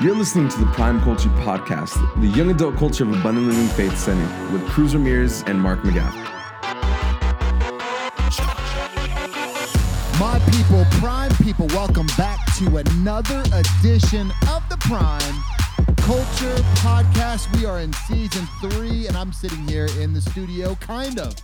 You're listening to the Prime Culture Podcast, the young adult culture of Abundant Living Faith Center, with Cruz Ramirez and Mark McGath. My people, Prime people, welcome back to another edition of the Prime Culture Podcast. We are in season three, and I'm sitting here in the studio, kind of,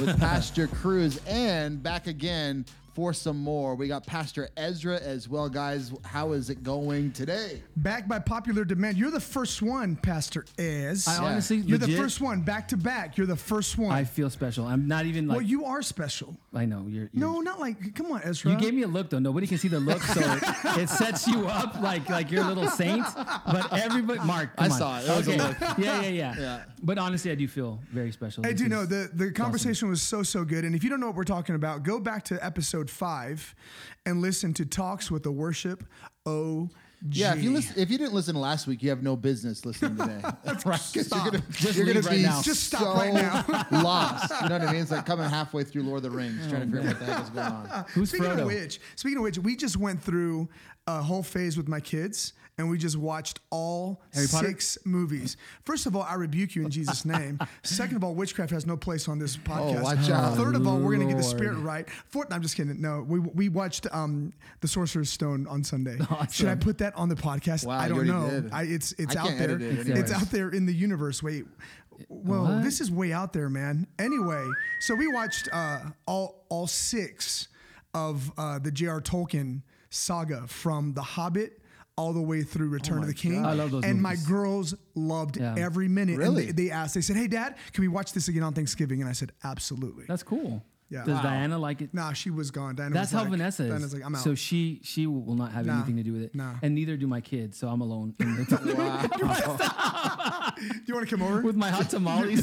with Pastor Cruz, and back again for some more. We got Pastor Ezra as well, guys. How is it going today? Back by popular demand. You're the first one, Pastor Ez. I honestly, You're the first one, back to back. You're the first one. I feel special. I'm not even like. well, you are special. I know you're. you're No, not like. Come on, Ezra. You gave me a look though. Nobody can see the look, so it, it sets you up like like you're a little saint. But everybody, Mark, come I on. saw it. It was a okay. look. Yeah, yeah, yeah, Yeah. But honestly, I do feel very special. I do because know the the conversation was so so good, and if you don't know what we're talking about, go back to episode five and listen to talks with the worship. OG. Yeah, if you listen, if you didn't listen last week, you have no business listening today. right? 'Cause Stop. You're gonna, Just you're gonna right be now. Just stop so right now. lost. You know what I mean? It's like coming halfway through Lord of the Rings, trying to figure out what the heck is going on. Who's speaking Frodo? of which, speaking of which, we just went through a whole phase with my kids, and we just watched all six movies. First of all, I rebuke you in Jesus' name. Second of all, witchcraft has no place on this podcast. Oh, watch out. Third of all, we're gonna get the spirit right. Fourth, I'm just kidding. No, we we watched um, the Sorcerer's Stone on Sunday. Awesome. Should I put that on the podcast? Wow, I don't know. I, it's it's I out there. it it's anyways. out there in the universe. Wait. Well, What? this is way out there, man. Anyway, so we watched uh, all all six of uh, the J.R. Tolkien saga from The Hobbit all the way through Return oh of the King. I love those And my girls loved Yeah. every minute. Really? They, they asked, they said, "Hey, Dad, can we watch this again on Thanksgiving?" And I said, "Absolutely." That's cool. Yeah. Does Wow. Diana like it? nah, she was gone. Diana That's was how like- Vanessa is. Diana's like, "I'm out." So she she will not have Nah. anything to do with it, Nah. and neither do my kids. So I'm alone in the Do you want to come over? with my hot tamales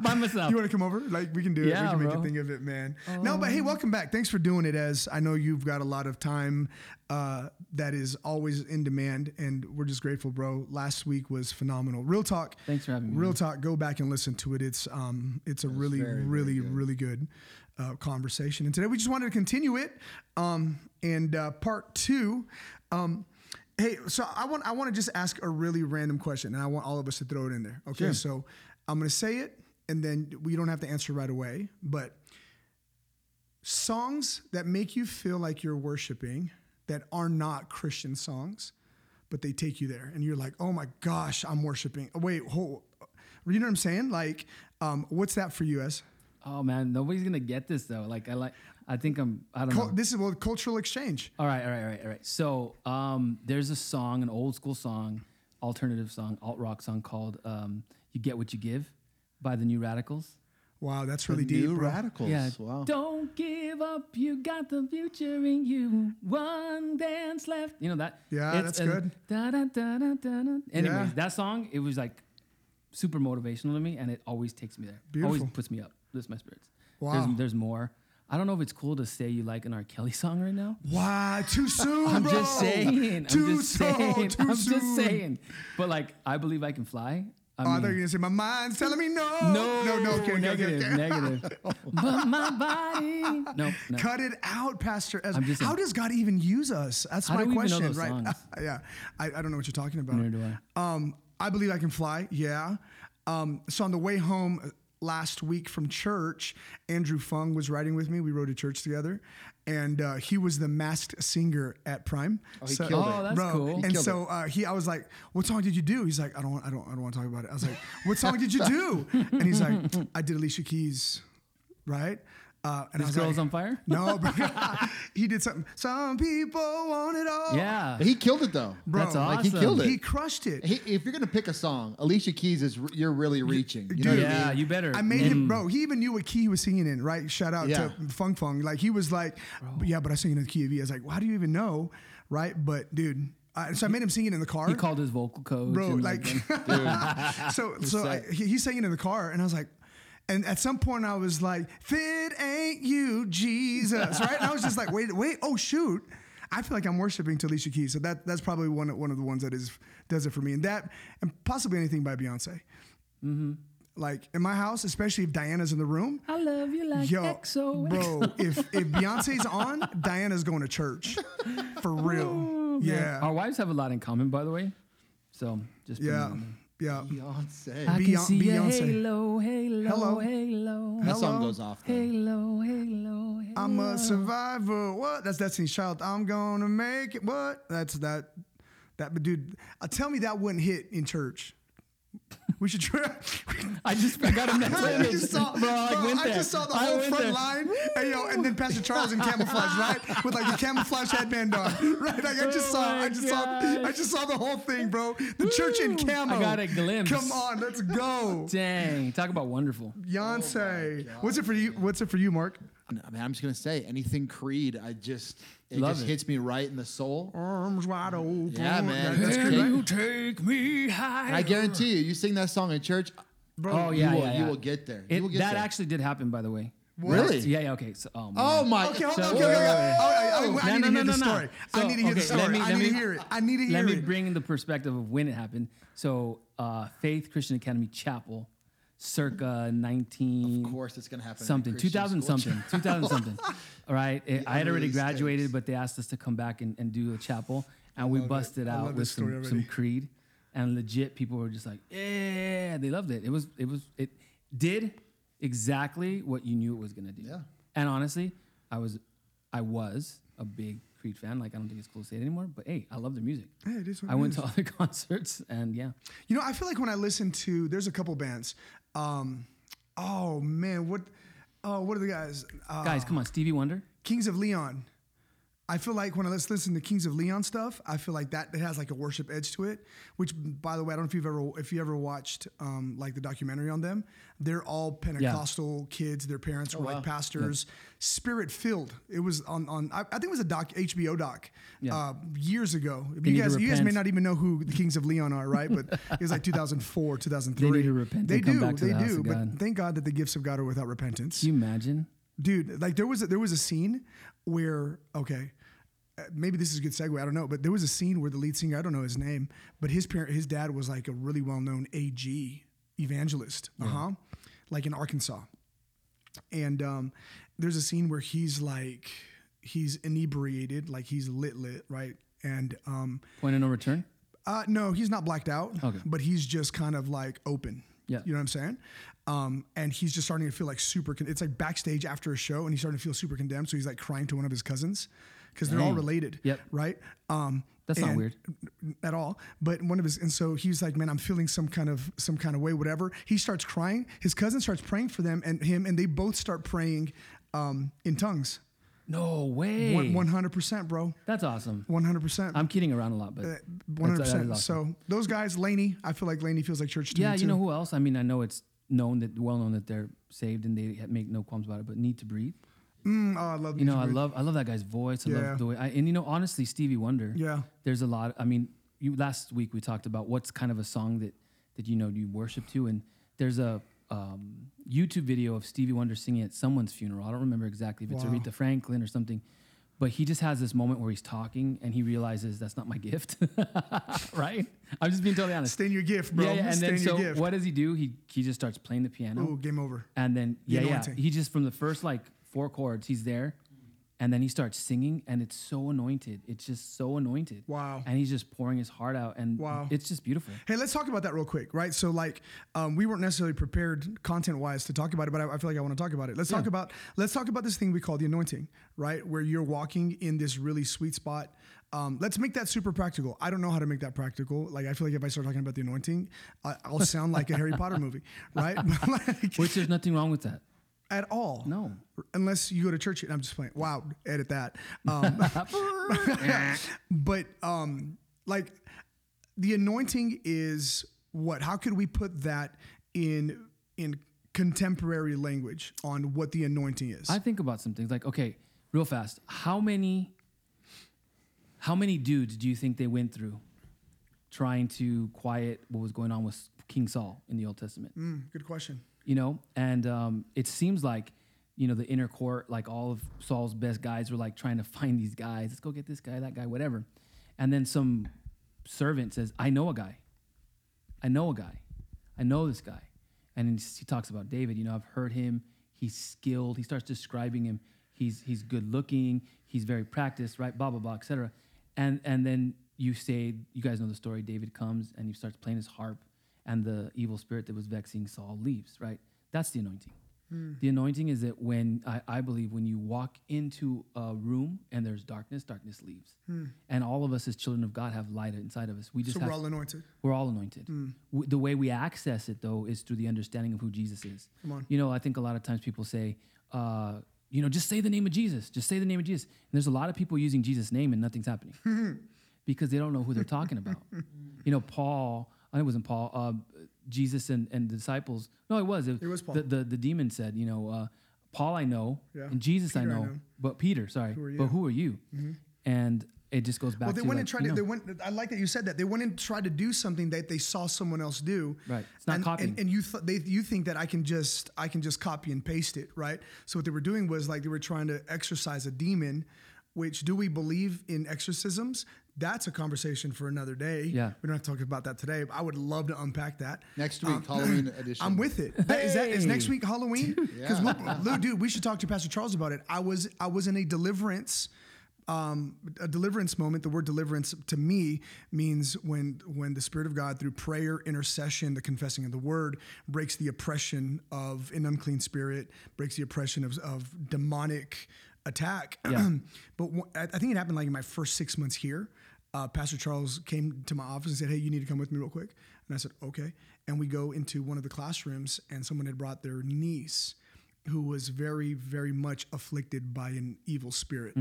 by myself. You want to come over? Like we can do it. Yeah, we can make bro. a thing of it, man. no, but hey, welcome back. Thanks for doing it. As I know you've got a lot of time uh, that is always in demand, and we're just grateful, bro. Last week was phenomenal. Real talk. Thanks for having me, Real talk. Go back and listen to it. It's um, it's a really, very, very really, good. really good. Uh, conversation, and today we just wanted to continue it. Um, and uh, part two, um, hey, so I want I want to just ask a really random question, and I want all of us to throw it in there. Okay, Sure. so I'm going to say it, and then we don't have to answer right away. But songs that make you feel like you're worshiping that are not Christian songs, but they take you there, and you're like, oh my gosh, I'm worshiping. Wait, hold. You know what I'm saying? Like, um, what's that for you, as? Oh man, nobody's gonna get this though. Like I like, I think I'm. I don't Cul- know. this is well, cultural exchange. All right, all right, all right, all right. So um, there's a song, an old school song, alternative song, alt rock song called um, "You Get What You Give" by the New Radicals. Wow, that's really deep. New bro. radicals. Yeah. Wow. Don't give up. You got the future in you. One dance left. You know that. Yeah, it's that's good. Da, da, da, da, da, da. Anyways, Yeah. that song it was like super motivational to me, and it always takes me there. Always Beautiful. puts me up. Lifts my spirits. Wow. There's, there's more. I don't know if it's cool to say you like an R. Kelly song right now. Why? too soon, I'm bro. just saying. I'm Too just soon. saying. Too I'm soon. just saying. But like, I believe I can fly. I Oh, I mean, thought you were gonna say my mind's telling me no. no, no, no. Okay, negative, okay, okay. negative. but my body. No, no. Cut it out, Pastor. Ezra. Just How does God even use us? That's my do we even know question, right? songs? yeah, I, I don't know what you're talking about. Neither do I. Um, I believe I can fly. Yeah. Um, so on the way home uh, last week from church, Andrew Fung was riding with me. We rode to church together, and uh, he was the masked singer at Prime. Oh, he killed it. Oh, that's bro. cool. He And so uh, he, I was like, "What song did you do?" He's like, "I don't, I don't, I don't want to talk about it." I was like, "What song did you do?" And he's like, "I did Alicia Keys, right?" Uh, and I This was girl's like, on fire. no, bro. he did something. Some people want it all. Yeah. He killed it though. bro. That's Like he killed it. He crushed it. He, if you're gonna pick a song, Alicia Keys is you're really reaching. You know what I yeah, mean? you better. I made him, bro. He even knew what key he was singing in, right? Shout out Yeah. to Fung Fung. Like he was like, yeah, but I sing it in the key of E. I was like, well, how do you even know, right? But dude, uh, so I made him sing it in the car, He called his vocal coach. bro. and, Like, and- so so I, he, he's singing in the car, and I was like. And at some point, I was like, "If it ain't you, Jesus," right? And I was just like, "Wait, wait, oh shoot!" I feel like I'm worshiping to Alicia Keys, so that that's probably one of, one of the ones that is does it for me, and that and possibly anything by Beyonce. Mm-hmm. Like in my house, especially if Diana's in the room, I love you like Yo, XO. bro, if if Beyonce's on, Diana's going to church for real. Yeah. Our wives have a lot in common, by the way. So just putting it Yeah. On there. Yeah. Beyonce. I can Beyonce- see a Beyonce. halo, halo, Hello. halo, that song Hello. goes off. though. halo, halo, halo. I'm a survivor. What? That's Destiny's Child. I'm gonna make it. What? That's that. That but dude, uh, tell me that wouldn't hit in church. We should try. I just I got a mental I image. just saw, bro, I, bro, went I there. just saw the I whole front there. line, and, yo, and then Pastor Charles in camouflage, right, with like a camouflage headband on, right? Like I just Oh saw, I just saw, I just saw the whole thing, bro. The church in Woo. camo. I got a glimpse. Come on, let's go, Dang, talk about wonderful. Beyonce. Oh what's it for you? What's it for you, Mark? I mean, I'm just gonna say anything Creed. I just it Love just it. hits me right in the soul. Arms wide open. Yeah, man. That's Can good, you take me high? And I guarantee you, you sing that song in church, bro. Oh you yeah, will, yeah, you will get there. It, you will get that there. actually did happen, by the way. Really? Yeah, yeah. Okay. So, oh, man. Oh my! Okay, hold So- on. Okay, okay, okay. wait, wait, Oh, I, I, I No, need to hear no, the no, no. story. I need to hear the story. me- I let need to hear it. I need to hear Let hear me bring in the perspective of when it happened. So, uh, Faith Christian Academy Chapel, circa 19 Of course, it's gonna happen. something, 2000 something, 2000 something. All right. It- I had already graduated, tapes. but they asked us to come back and, and do a chapel, and we love it. busted out with some, some. Creed, and legit people were just like, yeah, they loved it. It was, it was, it did exactly what you knew it was gonna do. Yeah. And honestly, I was, I was a big Creed fan. Like I don't think it's cool to say it anymore, but hey, I love their music. Hey, it is what I it went is. to other concerts, and yeah, You know, I feel like when I listen to, there's a couple bands. Um, oh man, what? Oh, what are the guys? Uh, guys, come on, Stevie Wonder. Kings of Leon. I feel like when I let's listen to Kings of Leon stuff, I feel like that it has like a worship edge to it. Which, by the way, I don't know if you've ever if you ever watched um, like the documentary on them. They're all Pentecostal kids. Their parents were wow. like pastors, spirit filled. It was on on I, I think it was a doc HBO doc Yeah. uh, years ago. need You guys you guys may not even know who the Kings of Leon are, right? But it was like 2004, 2003. They need to repent They do, they the do. But thank God that the gifts of God are without repentance Can you imagine? Dude like there was a, there was a scene where okay uh, maybe this is a good segue i don't know but there was a scene where the lead singer i don't know his name but his parent his dad was like a really well-known ag evangelist uh-huh like in arkansas and um, there's a scene where he's like he's inebriated like he's lit lit right and um, Point of no return. uh, no, he's not blacked out, Okay. but he's just kind of like open. Yeah. You know what I'm saying? Um, and he's just starting to feel like super, con- it's like backstage after a show and he's starting to feel super condemned. So he's like crying to one of his cousins because they're all related. Yep. Right. Um, That's not weird. at all. But one of his, and so he's like, man, I'm feeling some kind of, some kind of way, whatever. He starts crying. His cousin starts praying for them and him, and they both start praying um, in tongues. No way. 100%, bro. That's awesome. 100%. I'm kidding around a lot, but Uh, One hundred percent. So those guys, Laney, I feel like Laney feels like church to yeah, me you know who else? I mean, I know it's known that well known that they're saved and they make no qualms about it. But need to breathe. Mm, oh, I love You know, I Breathe. love I love that guy's voice. I Yeah. love the way. I, and you know, honestly, Stevie Wonder. Yeah. There's a lot. I mean, you last week we talked about what's kind of a song that that you know you worship to, and there's a um, YouTube video of Stevie Wonder singing at someone's funeral. I don't remember exactly if it's Wow. Aretha Franklin or something. But he just has this moment where he's talking and he realizes that's not my gift, right? I'm just being totally honest. Stay in your gift, bro. Yeah, yeah. And Stay then in your so gift. what does he do? He he just starts playing the piano. Ooh, game over. And then yeah, yeah. He just from the first like four chords, he's there. And then he starts singing and it's so anointed. It's just so anointed. Wow. And he's just pouring his heart out and Wow. it's just beautiful. Hey, let's talk about that real quick, right? So, like, um, we weren't necessarily prepared content-wise to talk about it, but I, I feel like I want to talk about it. Let's talk about let's talk about this thing we call the anointing, right? Where you're walking in this really sweet spot. Um, let's make that super practical. I don't know how to make that practical. Like, I feel like if I start talking about the anointing, I, I'll sound like a Harry Potter movie, right? like, Which there's nothing wrong with that. At all. No. Unless you go to church. and I'm just playing. Wow, edit that. Um, but um, like the anointing is what? How could we put that in in contemporary language on what the anointing is? I think about some things like, okay, real fast. How many how many dudes do you think they went through trying to quiet what was going on with King Saul in the Old Testament? Mm, good question. You know? And um, it seems like you know the inner court like all of saul's best guys were like trying to find these guys. Let's go get this guy that guy whatever. And then some servant says i know a guy. I know a guy. I know this guy. And he talks about david. You know i've heard him. He's skilled. He starts describing him. He's he's good looking. He's very practiced right? Blah blah blah etc and and then you say you guys know the story. David comes and he starts playing his harp, and the evil spirit that was vexing Saul leaves. Right, that's the anointing. Hmm. The anointing is that when I, I believe when you walk into a room and there's darkness, darkness leaves, hmm. and all of us as children of God have light inside of us. We just So have we're all anointed. we're all anointed. Hmm. W- the way we access it, though, is through the understanding of who Jesus is. Come on. You know, I think a lot of times people say, uh, you know, just say the name of Jesus. Just say the name of Jesus. And there's a lot of people using Jesus' name and nothing's happening because they don't know who they're talking about. you know, Paul, I think it wasn't Paul, uh, Jesus and, and the disciples. No, it was. It was Paul. The, the, the demon said, you know, uh, Paul I know, Yeah. and Jesus I Peter I know, know. but Peter, sorry, Who but who are you? And it just goes back Well, they to went like, and tried to. know, They went. I like that you said that. They went and tried to do something that they saw someone else do. Right. It's not and, copying. And, and you th- they you think that I can just I can just copy and paste it, right? So what they were doing was like they were trying to exorcise a demon. Which do we believe in exorcisms? That's a conversation for another day. Yeah. we don't have to talk about that today. But I would love to unpack that Next week, Halloween edition. I'm with it. That- Is that is next week Halloween? Because Yeah. Lou, dude, we should talk to Pastor Charles about it. I was I was in a deliverance, um, a deliverance moment. The word deliverance to me means when when the Spirit of God through prayer, intercession, the confessing of the Word breaks the oppression of an unclean spirit, breaks the oppression of, of demonic attack. Yeah. but wh- I I think it happened like in my first six months here. Uh, Pastor Charles came to my office and said, "Hey, you need to come with me real quick." And I said, "Okay." And we go into one of the classrooms, and someone had brought their niece, who was very, very much afflicted by an evil spirit.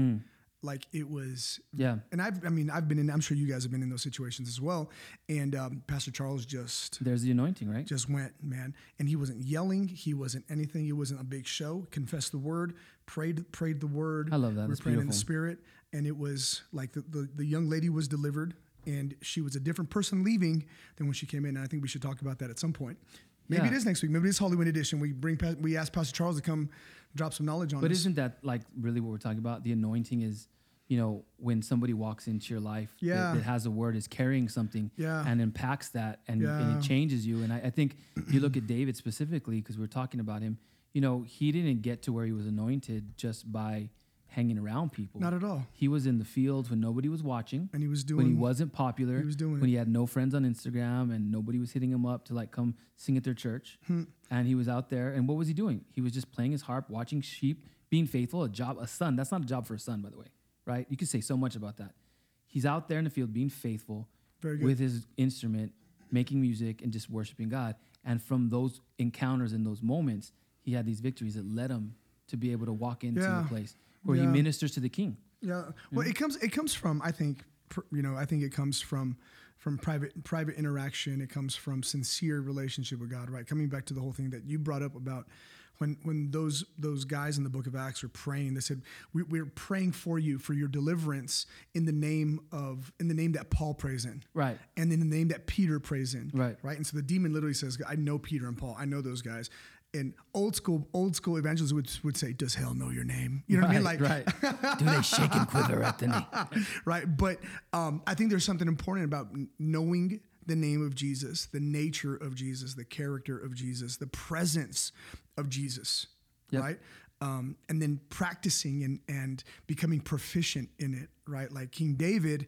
Like it was, Yeah. And I've, I mean, I've been in. I'm sure you guys have been in those situations as well. And um, Pastor Charles just there's the anointing, right? just went, man. And he wasn't yelling. He wasn't anything. He wasn't a big show. Confessed the word, prayed, prayed the word. I love that. We were That's praying in the beautiful. spirit, and it was like the, the the young lady was delivered, and she was a different person leaving than when she came in. And I think we should talk about that at some point. Maybe Yeah. it is next week. Maybe it's Halloween edition. We bring we ask Pastor Charles to come drop some knowledge on it. But us. isn't that like really what we're talking about? The anointing is, you know, when somebody walks into your life that- Yeah. that, has a word, is carrying something Yeah. and impacts that and, and it changes you. And I, I think you look at David specifically, because we're talking about him, you know, he didn't get to where he was anointed just by hanging around people. Not at all. He was in the fields when nobody was watching. And he was doing when he wasn't popular. he was doing when it. he had no friends on Instagram and nobody was hitting him up to like come sing at their church. Hmm. And he was out there. And what was he doing? He was just playing his harp, watching sheep, being faithful. A job, a son. That's not a job for a son, by the way, right? You could say so much about that. He's out there in the field being faithful Very good. with his instrument, making music and just worshiping God. And from those encounters and those moments, he had these victories that led him to be able to walk into Yeah. a place where he ministers to the king. Yeah. Well, it comes it comes from I think you know I think it comes from from private private interaction. It comes from sincere relationship with God. Right. Coming back to the whole thing that you brought up about when when those those guys in the Book of Acts are praying, they said we, we're praying for you for your deliverance in the name of in the name that Paul prays in. Right. And in the name that Peter prays in. Right. Right. And so the demon literally says, I know Peter and Paul. I know those guys. And old school old school evangelists would, would say, Does hell know your name? You know what I mean? Like right. Do they shake and quiver at the knee? right? But um, I think there's something important about knowing the name of Jesus, the nature of Jesus, the character of Jesus, the presence of Jesus, Yep. right? Um, and then practicing and, and becoming proficient in it, right? Like King David,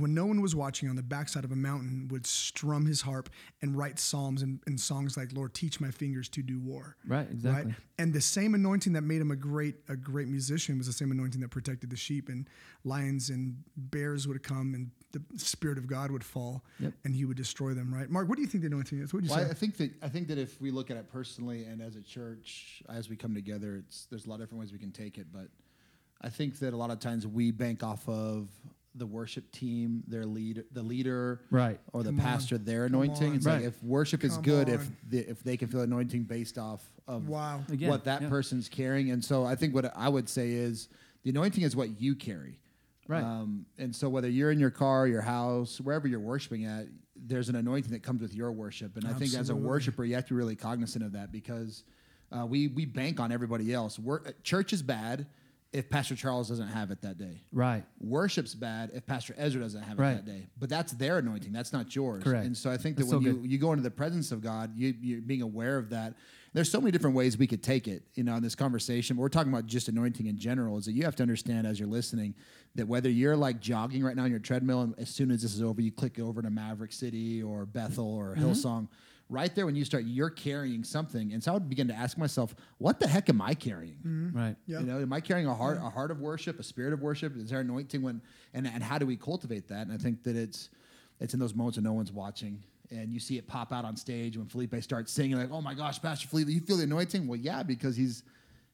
when no one was watching on the backside of a mountain, would strum his harp and write psalms and, and songs like, Lord, teach my fingers to do war. Right, exactly. And the same anointing that made him a great a great musician was the same anointing that protected the sheep and lions and bears would come and the spirit of God would fall Yep. and he would destroy them. Right, Mark? What do you think the anointing is? What would you Well, say? I think that I think that if we look at it personally and as a church, as we come together, it's there's a lot of different ways we can take it. But I think that a lot of times we bank off of the worship team, their lead, the leader, Right. or the Come on. pastor, their Come anointing. on. It's Right. like if worship is Come good, if on. the, if they can feel anointing based off of Wow. Again, what that yeah. person's carrying, and so I think what I would say is the anointing is what you carry. Right. Um, and so whether you're in your car, your house, wherever you're worshiping at, there's an anointing that comes with your worship. And I think as a Absolutely. worshiper, you have to be really cognizant of that because uh, we we bank on everybody else. Wor- church is bad if Pastor Charles doesn't have it that day. Right. Worship's bad if Pastor Ezra doesn't have it Right. that day. But that's their anointing. That's not yours. Correct. And so I think that That's when so you, good. you go into the presence of God, you, you're being aware of that. There's so many different ways we could take it, you know, in this conversation. But we're talking about just anointing in general. Is that you have to understand as you're listening that whether you're like jogging right now on your treadmill, and as soon as this is over, you click over to Maverick City or Bethel or Mm-hmm. Hillsong. Right there, when you start, you're carrying something, and so I would begin to ask myself, "What the heck am I carrying?" Mm-hmm. Right. Yeah. You know, am I carrying a heart, a heart of worship, a spirit of worship? Is there anointing when, and, and how do we cultivate that? And I think that it's, it's in those moments when no one's watching and you see it pop out on stage when Felipe starts singing like, "Oh my gosh, Pastor Felipe, you feel the anointing?" Well, yeah, because he's,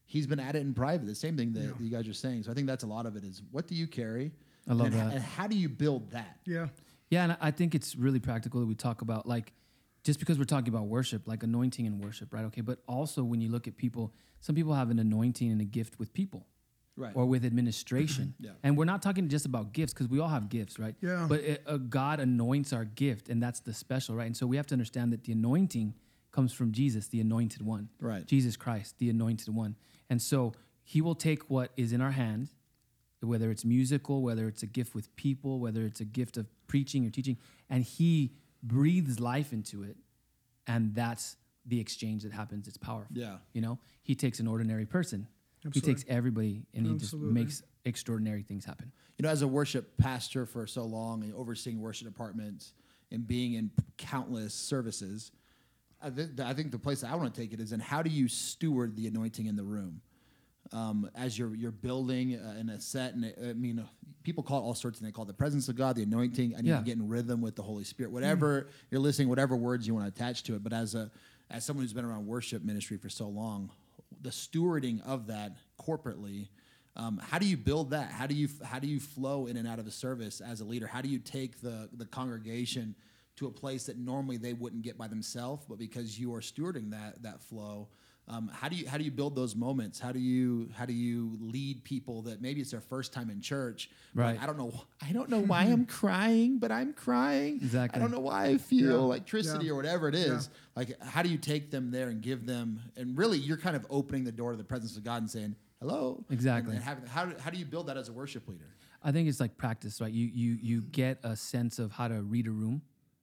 he's been at it in private. The same thing that, that you guys are saying. So I think that's a lot of it is what do you carry? I love and, that. And how do you build that? Yeah. Yeah, and I think it's really practical that we talk about like just because we're talking about worship, like anointing and worship, right? Okay, but also when you look at people, some people have an anointing and a gift with people. Right. Or with administration. Yeah. And we're not talking just about gifts because we all have gifts, right? Yeah. But it, uh, God anoints our gift, and that's the special, right? And so we have to understand that the anointing comes from Jesus, the anointed one. Right. Jesus Christ, the anointed one. And so he will take what is in our hand, whether it's musical, whether it's a gift with people, whether it's a gift of preaching or teaching, and he breathes life into it. And that's the exchange that happens. It's powerful. Yeah. You know, he takes an ordinary person, he takes everybody, and he just makes extraordinary things happen. you know, as a worship pastor for so long and overseeing worship departments and being in countless services, I, th- I think the place I want to take it is in how do you steward the anointing in the room um, as you're you're building uh, in a set. And it, I mean, uh, people call it all sorts, and they call it the presence of God, the anointing. I need Yeah. to get in rhythm with the Holy Spirit. Whatever you're listening, whatever words you want to attach to it. But as a as someone who's been around worship ministry for so long, the stewarding of that corporately. Um, how do you build that? How do you how do you flow in and out of a service as a leader? How do you take the the congregation to a place that normally they wouldn't get by themselves, but because you are stewarding that that flow, um, how do you how do you build those moments? How do you how do you lead people that maybe it's their first time in church? but Right. I don't know. I don't know why I'm crying, but I'm crying. Exactly. I don't know why I feel Yeah. electricity Yeah. or whatever it is. Like, how do you take them there and give them? And really, you're kind of opening the door to the presence of God and saying hello. Exactly. And, and having, how, how do you build that as a worship leader? I think it's like practice, right? You you you get a sense of how to read a room.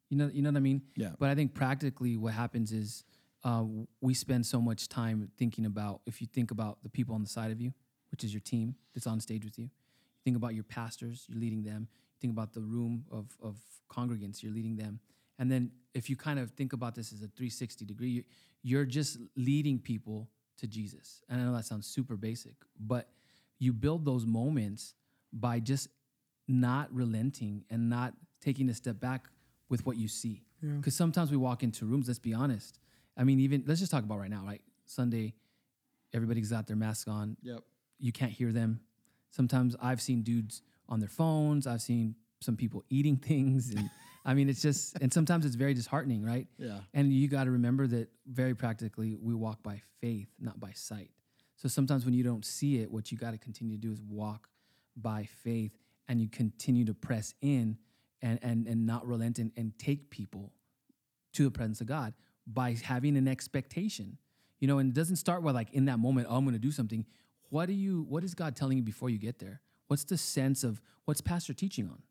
You know you know what I mean? Yeah. But I think practically what happens is uh, we spend so much time thinking about if you think about the people on the side of you, which is your team that's on stage with you. You think about your pastors, you're leading them. You think about the room of of congregants, you're leading them. And then if you kind of think about this as a 360 degree, you- you're just leading people to Jesus. And I know that sounds super basic, but you build those moments by just not relenting and not taking a step back with what you see. Because sometimes we walk into rooms, let's be honest. I mean, even let's just talk about right now, right? Sunday, everybody's got their mask on. Yep. You can't hear them. Sometimes I've seen dudes on their phones. I've seen some people eating things. And I mean, it's just, and sometimes it's very disheartening, right? Yeah. And you got to remember that very practically, we walk by faith, not by sight. So sometimes when you don't see it, what you got to continue to do is walk by faith and you continue to press in and, and, and not relent and, and take people to the presence of God by having an expectation. You know, and it doesn't start with like in that moment, oh, I'm going to do something. What do you what is God telling you before you get there? What's the sense of what's pastor teaching on?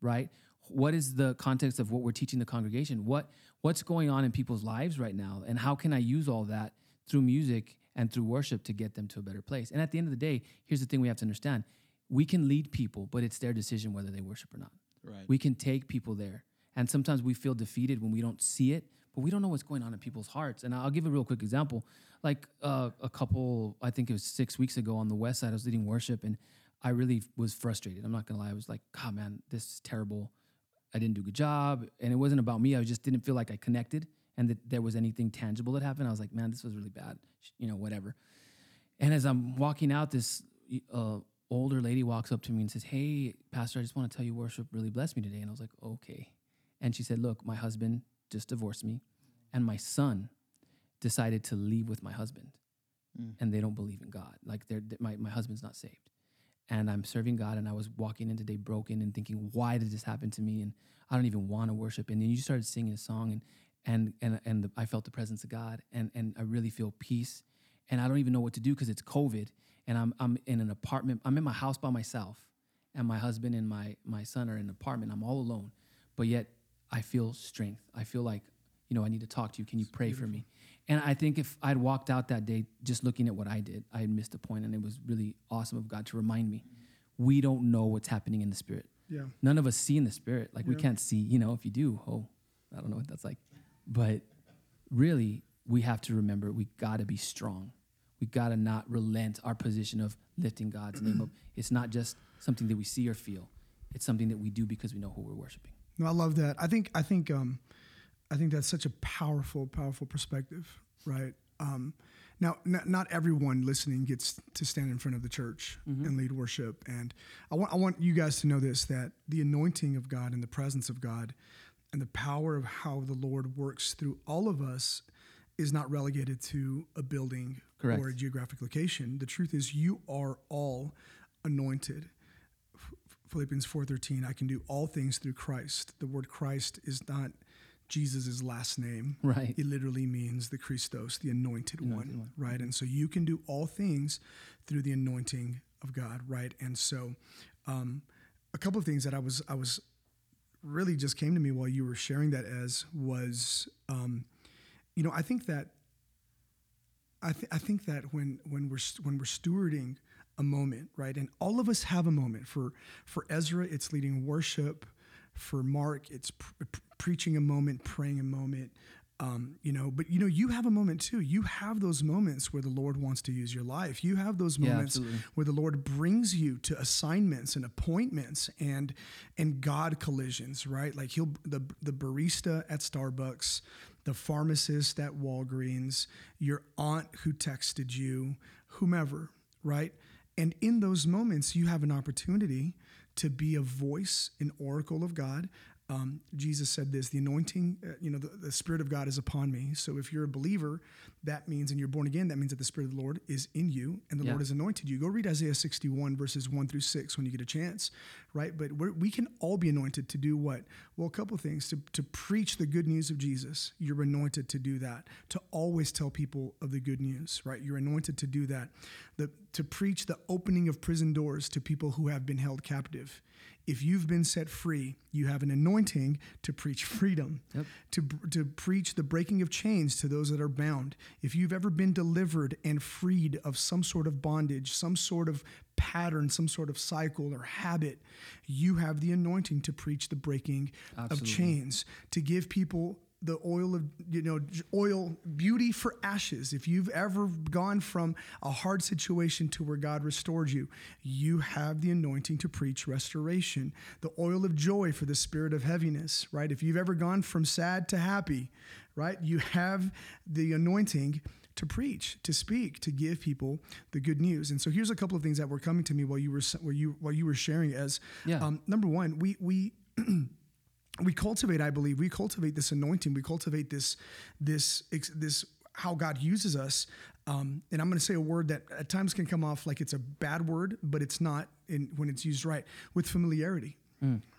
Right? What is the context of what we're teaching the congregation? What what's going on in people's lives right now? And how can I use all that through music and through worship to get them to a better place? And at the end of the day, here's the thing we have to understand. We can lead people, but it's their decision whether they worship or not. Right. We can take people there. And sometimes we feel defeated when we don't see it, but we don't know what's going on in people's hearts. And I'll give a real quick example. Like uh, a couple, I think it was six weeks ago on the West Side, I was leading worship and I really was frustrated. I'm not gonna lie. I was like, God, man, this is terrible. I didn't do a good job. And it wasn't about me. I just didn't feel like I connected and that there was anything tangible that happened. I was like, man, this was really bad. You know, whatever. And as I'm walking out, this uh, older lady walks up to me and says, Hey, Pastor, I just want to tell you worship really blessed me today. And I was like, Okay. And she said, Look, my husband just divorced me, and my son decided to leave with my husband, mm. and they don't believe in God. Like, they're, they- my, my husband's not saved. And I'm serving God, and I was walking in today broken and thinking, Why did this happen to me? And I don't even want to worship. And then you started singing a song, and and and and the, I felt the presence of God, and and I really feel peace and I don't even know what to do because it's COVID, and I'm I'm in an apartment. I'm in my house by myself, and my husband and my my son are in an apartment. I'm all alone, but yet I feel strength. I feel like you know I need to talk to you. Can you pray for me? And I think if I'd walked out that day just looking at what I did, I had missed a point, and it was really awesome of God to remind me, we don't know what's happening in the spirit. Yeah. None of us see in the spirit. Like we can't see, you know, if you do, oh, I don't know what that's like. But really, we have to remember we got to be strong. We got to not relent our position of lifting God's name up. It's not just something that we see or feel. It's something that we do because we know who we're worshiping. No, I love that. I think I think um, I think that's such a powerful, powerful perspective, right? Um, now, n- not everyone listening gets to stand in front of the church and lead worship, and I want I want you guys to know this: that the anointing of God and the presence of God, and the power of how the Lord works through all of us, is not relegated to a building Correct. or a geographic location. The truth is, you are all anointed. Philippians 4:13 I can do all things through Christ. The word Christ is not Jesus' last name. Right. It literally means the Christos, the anointed, one, right? And so you can do all things through the anointing of God, right? And so um, a couple of things that I was I was really just came to me while you were sharing that as was um, you know, I think that I, th- I think that when when we're when we're stewarding a moment, right, and all of us have a moment. For for Ezra, it's leading worship. For Mark, it's pr- pr- preaching a moment, praying a moment. Um, you know, but you know, you have a moment too. You have those moments where the Lord wants to use your life. You have those moments absolutely. where the Lord brings you to assignments and appointments and and God collisions, right? Like he'll the the barista at Starbucks, the pharmacist at Walgreens, your aunt who texted you, whomever, right? And in those moments, you have an opportunity to be a voice, an oracle of God. Um, Jesus said this: the anointing, uh, you know, the, the Spirit of God is upon me. So if you're a believer, that means, and you're born again, that means that the Spirit of the Lord is in you, and the Yeah. Lord has anointed you. Go read Isaiah 61 verses one through six when you get a chance, right? But we're, we can all be anointed to do what? Well, a couple of things: to to preach the good news of Jesus. You're anointed to do that. To always tell people of the good news, right? You're anointed to do that. The to preach the opening of prison doors to people who have been held captive. If you've been set free, you have an anointing to preach freedom, to, to preach the breaking of chains to those that are bound. If you've ever been delivered and freed of some sort of bondage, some sort of pattern, some sort of cycle or habit, you have the anointing to preach the breaking of chains, to give people the oil of you know oil beauty for ashes if you've ever gone from a hard situation to where god restored you you have the anointing to preach restoration the oil of joy for the spirit of heaviness right if you've ever gone from sad to happy right you have the anointing to preach, to speak, to give people the good news. And so here's a couple of things that were coming to me while you were while you while you were sharing. As Yeah. um, number one, we we we cultivate i believe we cultivate this anointing. We cultivate this this this how god uses us. Um, and i'm going to say a word that at times can come off like it's a bad word but it's not in, when it's used right with familiarity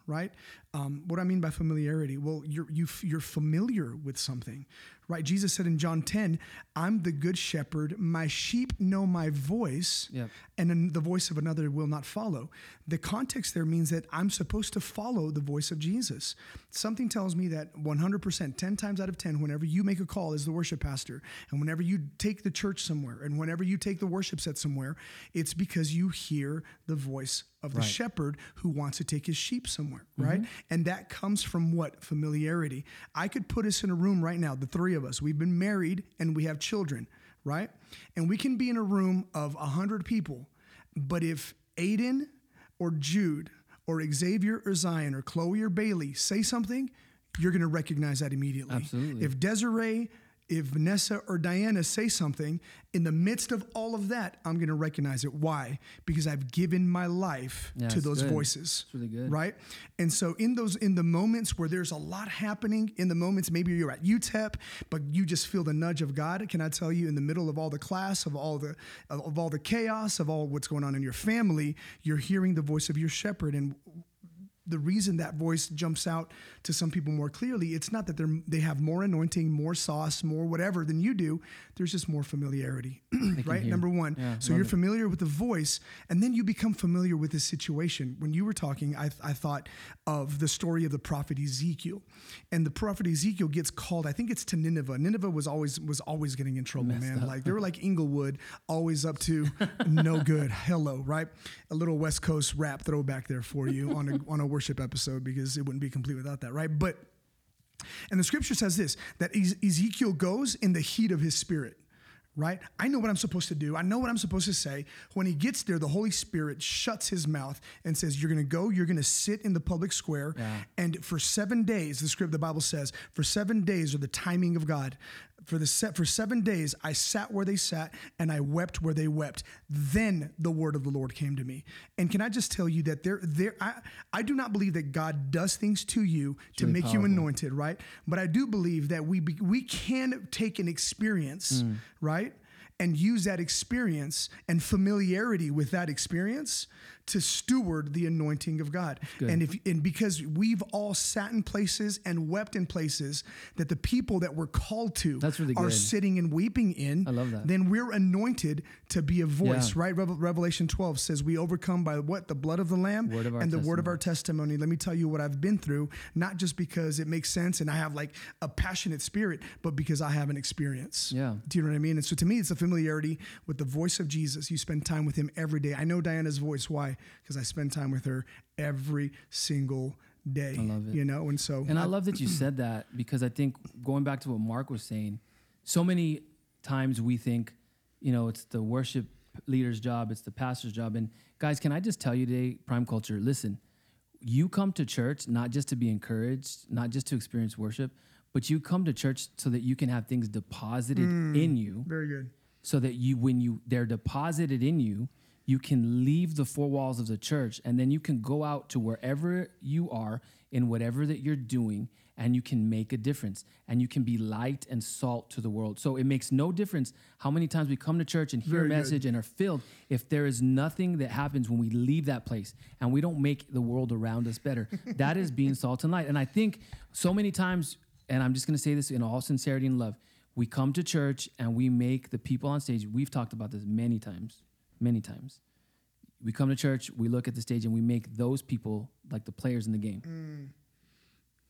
right? Um, what i mean by familiarity well you're you, f- you're familiar with something right jesus said in john 10 i'm the good shepherd my sheep know my voice Yep. and then the voice of another will not follow. The context there means that I'm supposed to follow the voice of Jesus. Something tells me that 100%, 10 times out of 10, whenever you make a call as the worship pastor, and whenever you take the church somewhere, and whenever you take the worship set somewhere, it's because you hear the voice of the Right. shepherd who wants to take his sheep somewhere, right? Mm-hmm. And that comes from what? Familiarity. I could put us in a room right now, the three of us. We've been married and we have children, right? And we can be in a room of 100 people, but if Aiden or Jude or Xavier or Zion or Chloe or Bailey say something, you're going to recognize that immediately. Absolutely. If Desiree, if Vanessa or Diana say something, in the midst of all of that, I'm going to recognize it. Why? Because I've given my life Yeah, to those good. voices. It's really good. Right? And so in those in the moments where there's a lot happening, in the moments maybe you're at UTEP, but you just feel the nudge of God, can I tell you in the middle of all the class, of all the of all the chaos, of all what's going on in your family, you're hearing the voice of your shepherd and the reason that voice jumps out to some people more clearly, it's not that they're they have more anointing, more sauce, more whatever than you do. There's just more familiarity, right? hear. Number one. Yeah, so you're it. familiar with the voice, and then you become familiar with the situation. When you were talking, I, I thought of the story of the prophet Ezekiel, and the prophet Ezekiel gets called. I think it's to Nineveh. Nineveh was always was always getting in trouble, man. Like they were like Inglewood, always up to no good. Hello, right? A little West Coast rap throwback there for you on a on a worship episode because it wouldn't be complete without that, right? But and the scripture says this that Ezekiel goes in the heat of his spirit, right? I know what I'm supposed to do. I know what I'm supposed to say. When he gets there, the Holy Spirit shuts his mouth and says, You're going to go, you're going to sit in the public square. And for seven days, the script, the Bible says, for seven days are the timing of God. For the set for seven days, I sat where they sat and I wept where they wept. Then the word of the Lord came to me. And can I just tell you that there, there, I, I do not believe that God does things to you to really make you anointed, right? But I do believe that we be, we can take an experience, Mm. right, and use that experience and familiarity with that experience to steward the anointing of God. And if and because we've all sat in places and wept in places that the people that we're called to That's really are good. sitting and weeping in, I love that. then we're anointed to be a voice, Yeah. right? Revel- Revelation 12 says we overcome by what? The blood of the lamb of and the word of our testimony. Let me tell you what I've been through, not just because it makes sense and I have like a passionate spirit, but because I have an experience. Yeah. Do you know what I mean? And so to me, it's a familiarity with the voice of Jesus. You spend time with him every day. I know Diana's voice. Why? Because I spend time with her every single day. I love it. You know, and so And I love that you said that because I think going back to what Mark was saying, so many times we think, you know, it's the worship leader's job, it's the pastor's job. And guys, can I just tell you today, Prime Culture, listen, you come to church not just to be encouraged, not just to experience worship, but you come to church so that you can have things deposited mm, in you very good. so that you when you they're deposited in you you can leave the four walls of the church and then you can go out to wherever you are in whatever that you're doing and you can make a difference and you can be light and salt to the world. So it makes no difference how many times we come to church and hear Very a good. message and are filled if there is nothing that happens when we leave that place and we don't make the world around us better. That is being salt and light. And i think so many times and i'm just going to say this in all sincerity and love we come to church and we make the people on stage we've talked about this many times many times. We come to church we look at the stage and we make those people like the players in the game. Mm.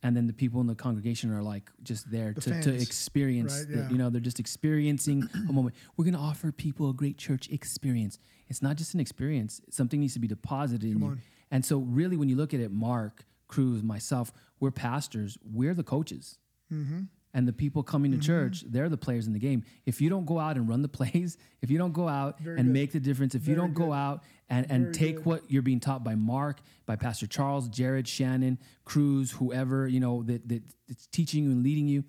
and then the people in the congregation are like just there to, to fans. experience Right, the- you know they're just experiencing a moment. We're going to offer people a great church experience. It's not just an experience. Something needs to be deposited in you. on. and so really when you look at it mark cruz myself we're pastors. We're the coaches. Mm-hmm. And the people coming to mm-hmm. church, they're the players in the game. If you don't go out and run the plays, if you don't go out and good. make the difference, if you don't go out and, and Very take good. what you're being taught by Mark, by Pastor Charles, Jared, Shannon, Cruz, whoever, you know, that, that that's teaching you and leading you,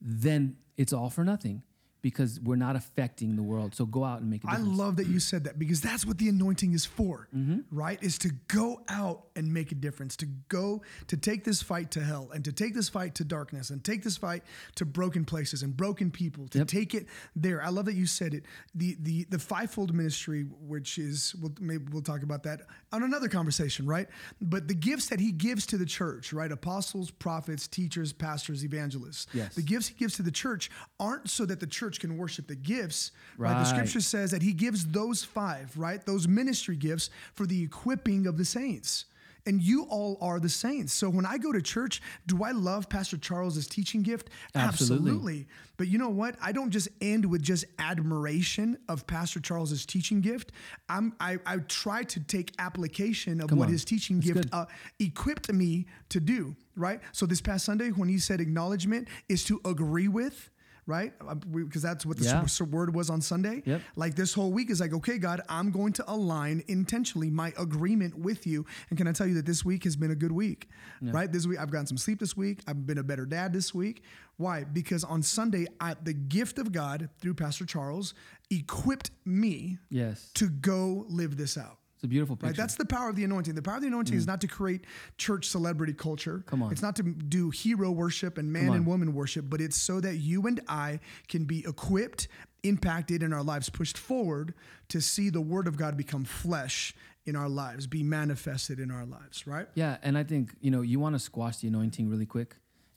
then it's all for nothing because we're not affecting the world. So go out and make a difference. I love that you said that because that's what the anointing is for, Mm-hmm. right? Is to go out and make a difference, to go to take this fight to hell and to take this fight to darkness and take this fight to broken places and broken people, to Yep. take it there. I love that you said it. The the the fivefold ministry, which is we'll, maybe we'll talk about that on another conversation, right? But the gifts that he gives to the church, right? Apostles, prophets, teachers, pastors, evangelists. Yes. The gifts he gives to the church aren't so that the church can worship the gifts. Right. The scripture says that he gives those five, right? Those ministry gifts for the equipping of the saints. And you all are the saints. So when I go to church, do I love Pastor Charles's teaching gift? Absolutely. But you know what? I don't just end with just admiration of Pastor Charles's teaching gift. I'm I, I try to take application of what on. his teaching That's gift uh, equipped me to do. Right. So this past Sunday, when he said acknowledgement is to agree with. Right, uh, because that's what the Yeah. word was on Sunday. Yep. Like this whole week is like, okay, God, I'm going to align intentionally my agreement with you. And can I tell you that this week has been a good week? Right, this week I've gotten some sleep. This week I've been a better dad. This week, why? Because on Sunday, I, the gift of God through Pastor Charles equipped me yes. to go live this out. It's a beautiful picture. Right, that's the power of the anointing. The power of the anointing is mm. not to create church celebrity culture. Come on. It's not to do hero worship and man and woman worship, but it's so that you and I can be equipped, impacted, and our lives pushed forward to see the word of God become flesh in our lives, be manifested in our lives, right? Yeah, and I think you know you want to squash the anointing really quick,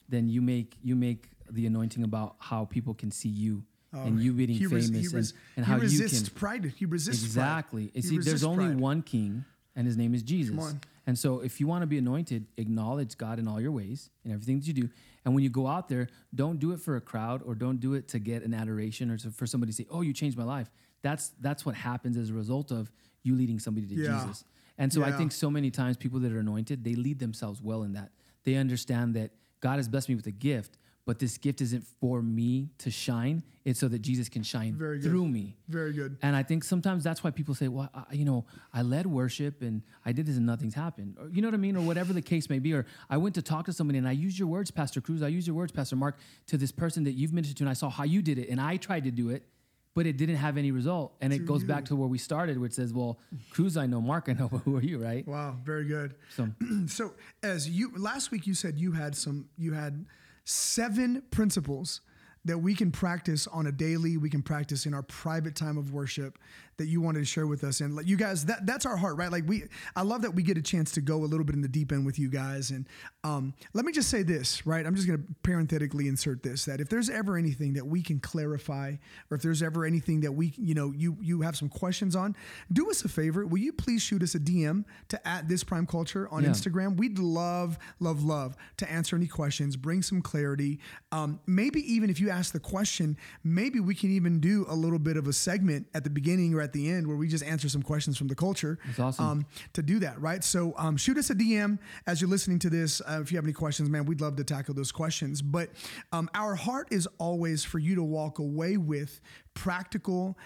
then you make you make the anointing about how people can see you and you being He res- famous res- and, and he how you can pride. He resists exactly. He see, there's only pride. one King, and his name is Jesus. And so, if you want to be anointed, acknowledge God in all your ways and everything that you do. And when you go out there, don't do it for a crowd or don't do it to get an adoration or to, for somebody to say, "Oh, you changed my life." That's that's what happens as a result of you leading somebody to Yeah. Jesus. And so, I think so many times people that are anointed, they lead themselves well in that. They understand that God has blessed me with a gift, but this gift isn't for me to shine. It's so that Jesus can shine Very good. through me. Very good. And I think sometimes that's why people say, well, I, you know, I led worship and I did this and nothing's happened. Or, you know what I mean? Or whatever the case may be. Or I went to talk to somebody and I used your words, Pastor Cruz. I used your words, Pastor Mark, to this person that you've ministered to. And I saw how you did it. And I tried to do it, but it didn't have any result. And it goes back to where we started, which says, well, Cruz, I know, Mark, I know, but who are you, right? Wow, very good. So, So as you last week you said you had some you had seven principles that we can practice on a daily, we can practice in our private time of worship that you wanted to share with us. And like you guys, that that's our heart, right? Like we I love that we get a chance to go a little bit in the deep end with you guys. And um, let me just say this, right? I'm just gonna parenthetically insert this that if there's ever anything that we can clarify, or if there's ever anything that we, you know, you you have some questions on, do us a favor. Will you please shoot us a DM to at this prime culture on Yeah. Instagram? We'd love, love, love to answer any questions, bring some clarity. Um, maybe even if you ask the question, maybe we can even do a little bit of a segment at the beginning or at the end where we just answer some questions from the culture. That's awesome. Um, to do that, right? So um, shoot us a DM as you're listening to this. Uh, if you have any questions, man, we'd love to tackle those questions. But um, our heart is always for you to walk away with practical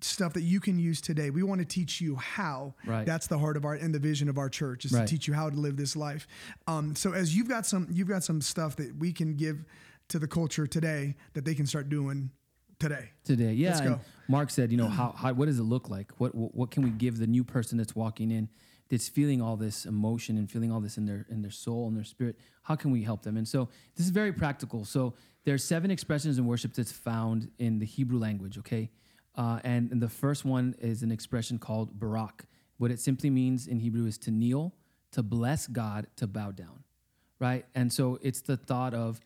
stuff that you can use today. We want to teach you how. Right. That's the heart of our and the vision of our church is Right. to teach you how to live this life. Um, so as you've got some, you've got some stuff that we can give to the culture today that they can start doing today. today. Yeah, Let's go. Mark said, you know, how, how what does it look like? What, what what can we give the new person that's walking in, that's feeling all this emotion and feeling all this in their in their soul and their spirit? How can we help them? And so this is very practical. So there are seven expressions in worship that's found in the Hebrew language. Okay, uh, and, and the first one is an expression called barak. What it simply means in Hebrew is to kneel, to bless God, to bow down, right? And so it's the thought of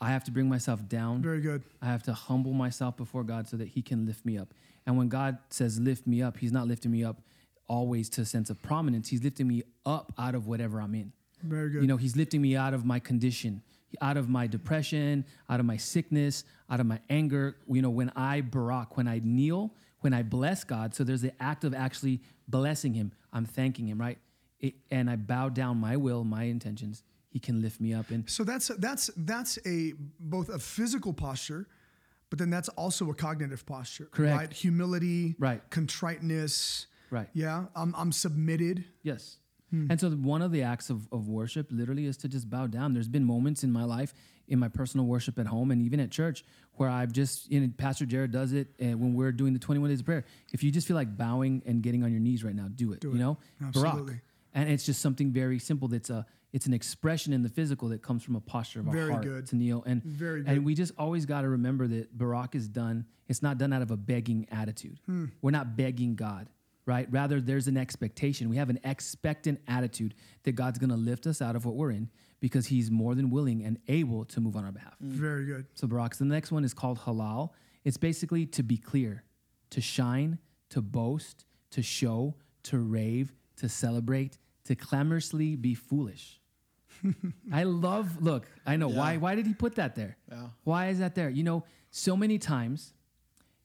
I have to bring myself down. Very good. I have to humble myself before God so that He can lift me up. And when God says lift me up, He's not lifting me up always to a sense of prominence. He's lifting me up out of whatever I'm in. Very good. You know, He's lifting me out of my condition, out of my depression, out of my sickness, out of my anger. You know, when I barak, when I kneel, when I bless God, so there's the act of actually blessing Him. I'm thanking Him, right? It, and I bow down my will, my intentions. He can lift me up. And So that's that's that's a both a physical posture, but then that's also a cognitive posture. Correct. Right. Humility. Right. Contriteness. Right. Yeah. I'm I'm submitted. Yes. Hmm. And so one of the acts of, of worship literally is to just bow down. There's been moments in my life, in my personal worship at home and even at church, where I've just, you know, Pastor Jared does it and when we're doing the 21 days of prayer. If you just feel like bowing and getting on your knees right now, do it. you it. know? Absolutely. Barak. And it's just something very simple that's a it's an expression in the physical that comes from a posture of our Very heart good. to kneel. And Very good. and we just always got to remember that Barak is done. It's not done out of a begging attitude. Hmm. We're not begging God, right? Rather, there's an expectation. We have an expectant attitude that God's going to lift us out of what we're in because He's more than willing and able to move on our behalf. Very good. So Barak. So the next one is called halal. It's basically to be clear, to shine, to boast, to show, to rave, to celebrate, to clamorously be foolish. I love. Look, I know why. Why did he put that there? Yeah. Why is that there? You know, so many times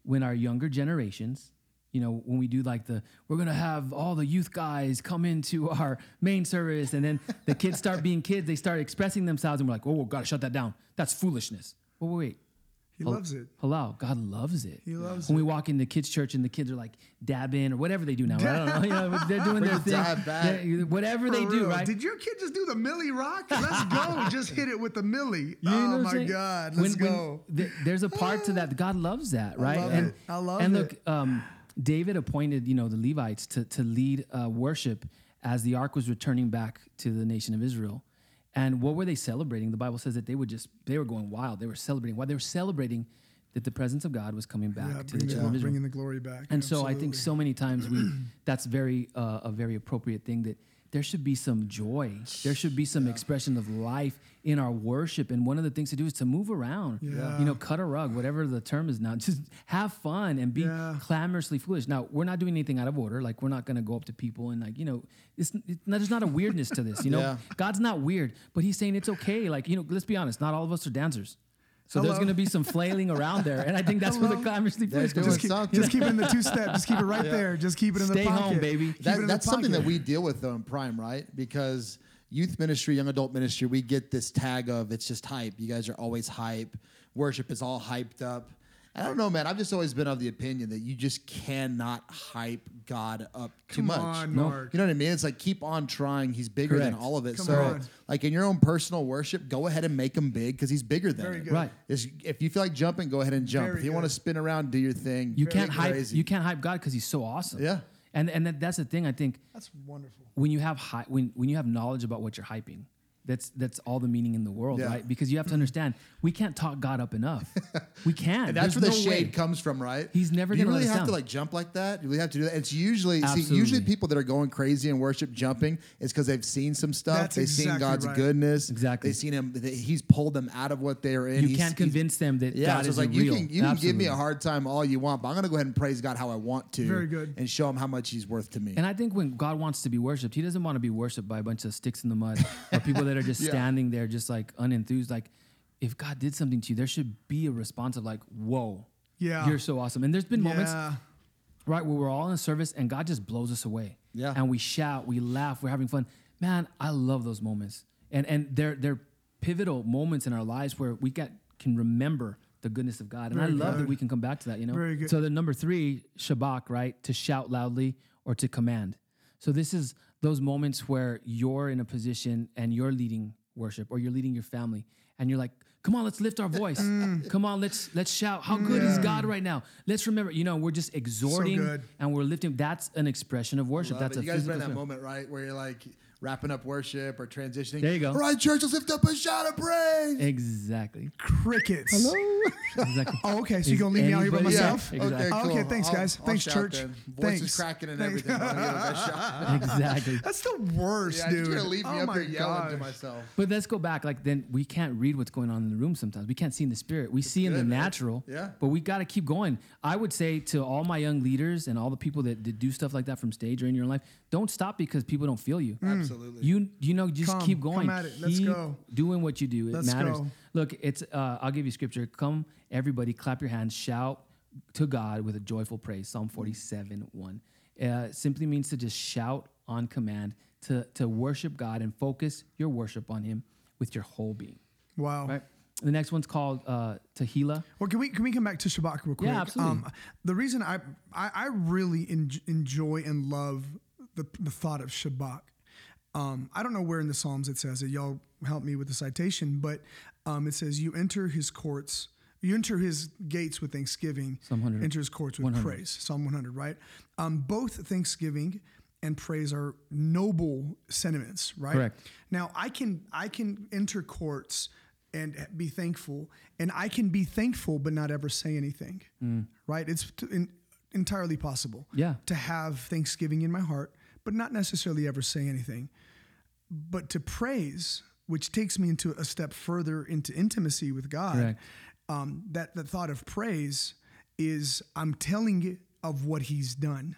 when our younger generations, you know, when we do like the, we're gonna have all the youth guys come into our main service, and then the kids start being kids, they start expressing themselves, and we're like, oh, gotta shut that down. That's foolishness. Well, wait, He loves it. Halal. God loves it. He loves it. when we walk into kids' church and the kids are like dabbing or whatever they do now. Right? I don't know. You know, they're doing their thing. They're- Whatever they For do, real. right? Did your kid just do the Millie Rock? Let's go. just hit it with the Millie. You oh my? God. Let's When- when go. th- there's a part to that. God loves that, right? I love and it. I love and it. And look, um, David appointed, you know, the Levites to to lead uh, worship as the ark was returning back to the nation of Israel. And what were they celebrating? The Bible says that they were just they were going wild. They were celebrating. Why they were celebrating that the presence of God was coming back Yeah, to the children of Israel. bringing the glory back. And so I think so many times we that's very uh, a very appropriate thing that there should be some joy. There should be some expression of life in our worship. And one of the things to do is to move around. Yeah. You know, cut a rug, whatever the term is now. Just have fun and be Yeah. clamorously foolish. Now, we're not doing anything out of order. Like we're not going to go up to people and like, you know, it's, it's not, there's not a weirdness to this, you know? Yeah. God's not weird, but he's saying it's okay. Like, you know, let's be honest, not all of us are dancers. So there's going to be some flailing around there. And I think that's where the Hello. clamorously They're foolish just keep, something. just keep it in the two step. Just keep it right there. Just keep it in Stay the pocket. home, baby. That, that's something that we deal with though in Prime, right? Because youth ministry, young adult ministry, we get this tag of it's just hype. You guys are always hype. Worship is all hyped up. I don't know, man. I've just always been of the opinion that you just cannot hype God up too Come much. on, No. Mark. You know what I mean? It's like keep on trying. He's bigger than all of it. Come so, on. like in your own personal worship, go ahead and make him big because he's bigger than Very it. good. Right. Is- If you feel like jumping, go ahead and jump. Very if you want to spin around, do your thing. You Get can't hype. crazy. You can't hype God because He's so awesome. Yeah. And and that, that's the thing. I think That's wonderful. when you have hi- when when you have knowledge about what you're hyping, that's that's all the meaning in the world, Yeah. right? Because you have to understand we can't talk God up enough. we can't. And that's There's where the no way. shade comes from, right? He's never Do you gonna let really us have to like jump like that. You really have to do that. It's usually see, usually people that are going crazy in worship jumping is because they've seen some stuff. That's they've seen God's right. goodness. Exactly. They've seen him. that He's pulled them out of what they are in. You He's- can't convince them that Yeah, God so isn't like you real. can you can give me a hard time all you want, but I'm gonna go ahead and praise God how I want to. Very good. And show him how much He's worth to me. And I think when God wants to be worshipped, He doesn't want to be worshipped by a bunch of sticks in the mud or people that are just Yeah. standing there, just like unenthused. Like, if God did something to you, there should be a response of like, "Whoa, Yeah. you're so awesome." And there's been moments Yeah. right where we're all in service and God just blows us away. Yeah. And we shout, we laugh, we're having fun. Man, I love those moments. And and they're they're pivotal moments in our lives where we get can remember the goodness of God. And I Very love that we can come back to that, you know? Very good. So the number three, Shabach, right? To shout loudly or to command. So this is those moments where you're in a position and you're leading worship or you're leading your family and you're like, come on, let's lift our voice. Mm. Come on, let's let's shout. How good is God right now? Let's remember, you know, we're just exhorting good. and we're lifting. That's an expression of worship. Love That's it. a you guys been that moment, right, where you're like wrapping up worship or transitioning. There you go. All right, church, let's lift up a shout of praise. Exactly. Crickets. Hello. Exactly. Oh, okay. So you're gonna leave me out here by myself? Yeah, exactly. Oh, okay, thanks, I'll- guys. I'll Thanks, church. then. Voice is Thanks. cracking and Thanks. everything. I'll give it a best shot. exactly. That's the worst, Yeah, dude. you're gonna leave me oh up my there yelling to myself. But let's go back. Like then we can't read what's going on in the room sometimes. We can't see in the spirit. We see in the good, man. natural. Yeah. But we got to keep going. I would say to all my young leaders and all the people that, that do stuff like that from stage or in your life, don't stop because people don't feel you. Absolutely. You you know just Come, keep going. come at it. Let's Keep go. Doing what you do. It Let's matters. go. Look, it's uh, I'll give you scripture. Come everybody, clap your hands, shout to God with a joyful praise. Psalm 47, 1. Uh, simply means to just shout on command, to to worship God and focus your worship on Him with your whole being. Wow. Right. The next one's called uh, Tehillah. Well, can we can we come back to Shabach real quick? Um, absolutely. the reason I I, I really en- enjoy and love the the thought of Shabach. Um, I don't know where in the Psalms it says it. Y'all help me with the citation, but um, it says you enter his courts. You enter his gates with thanksgiving. Psalm 100. Enter his courts with 100. praise. Psalm 100, right? Um, both thanksgiving and praise are noble sentiments, right? Correct. Now I can I can enter courts and be thankful, and I can be thankful but not ever say anything. Right? It's t- in, entirely possible. Yeah. To have thanksgiving in my heart, but not necessarily ever say anything. But to praise, which takes me into a step further into intimacy with God. Um, that the thought of praise is I'm telling of what He's done.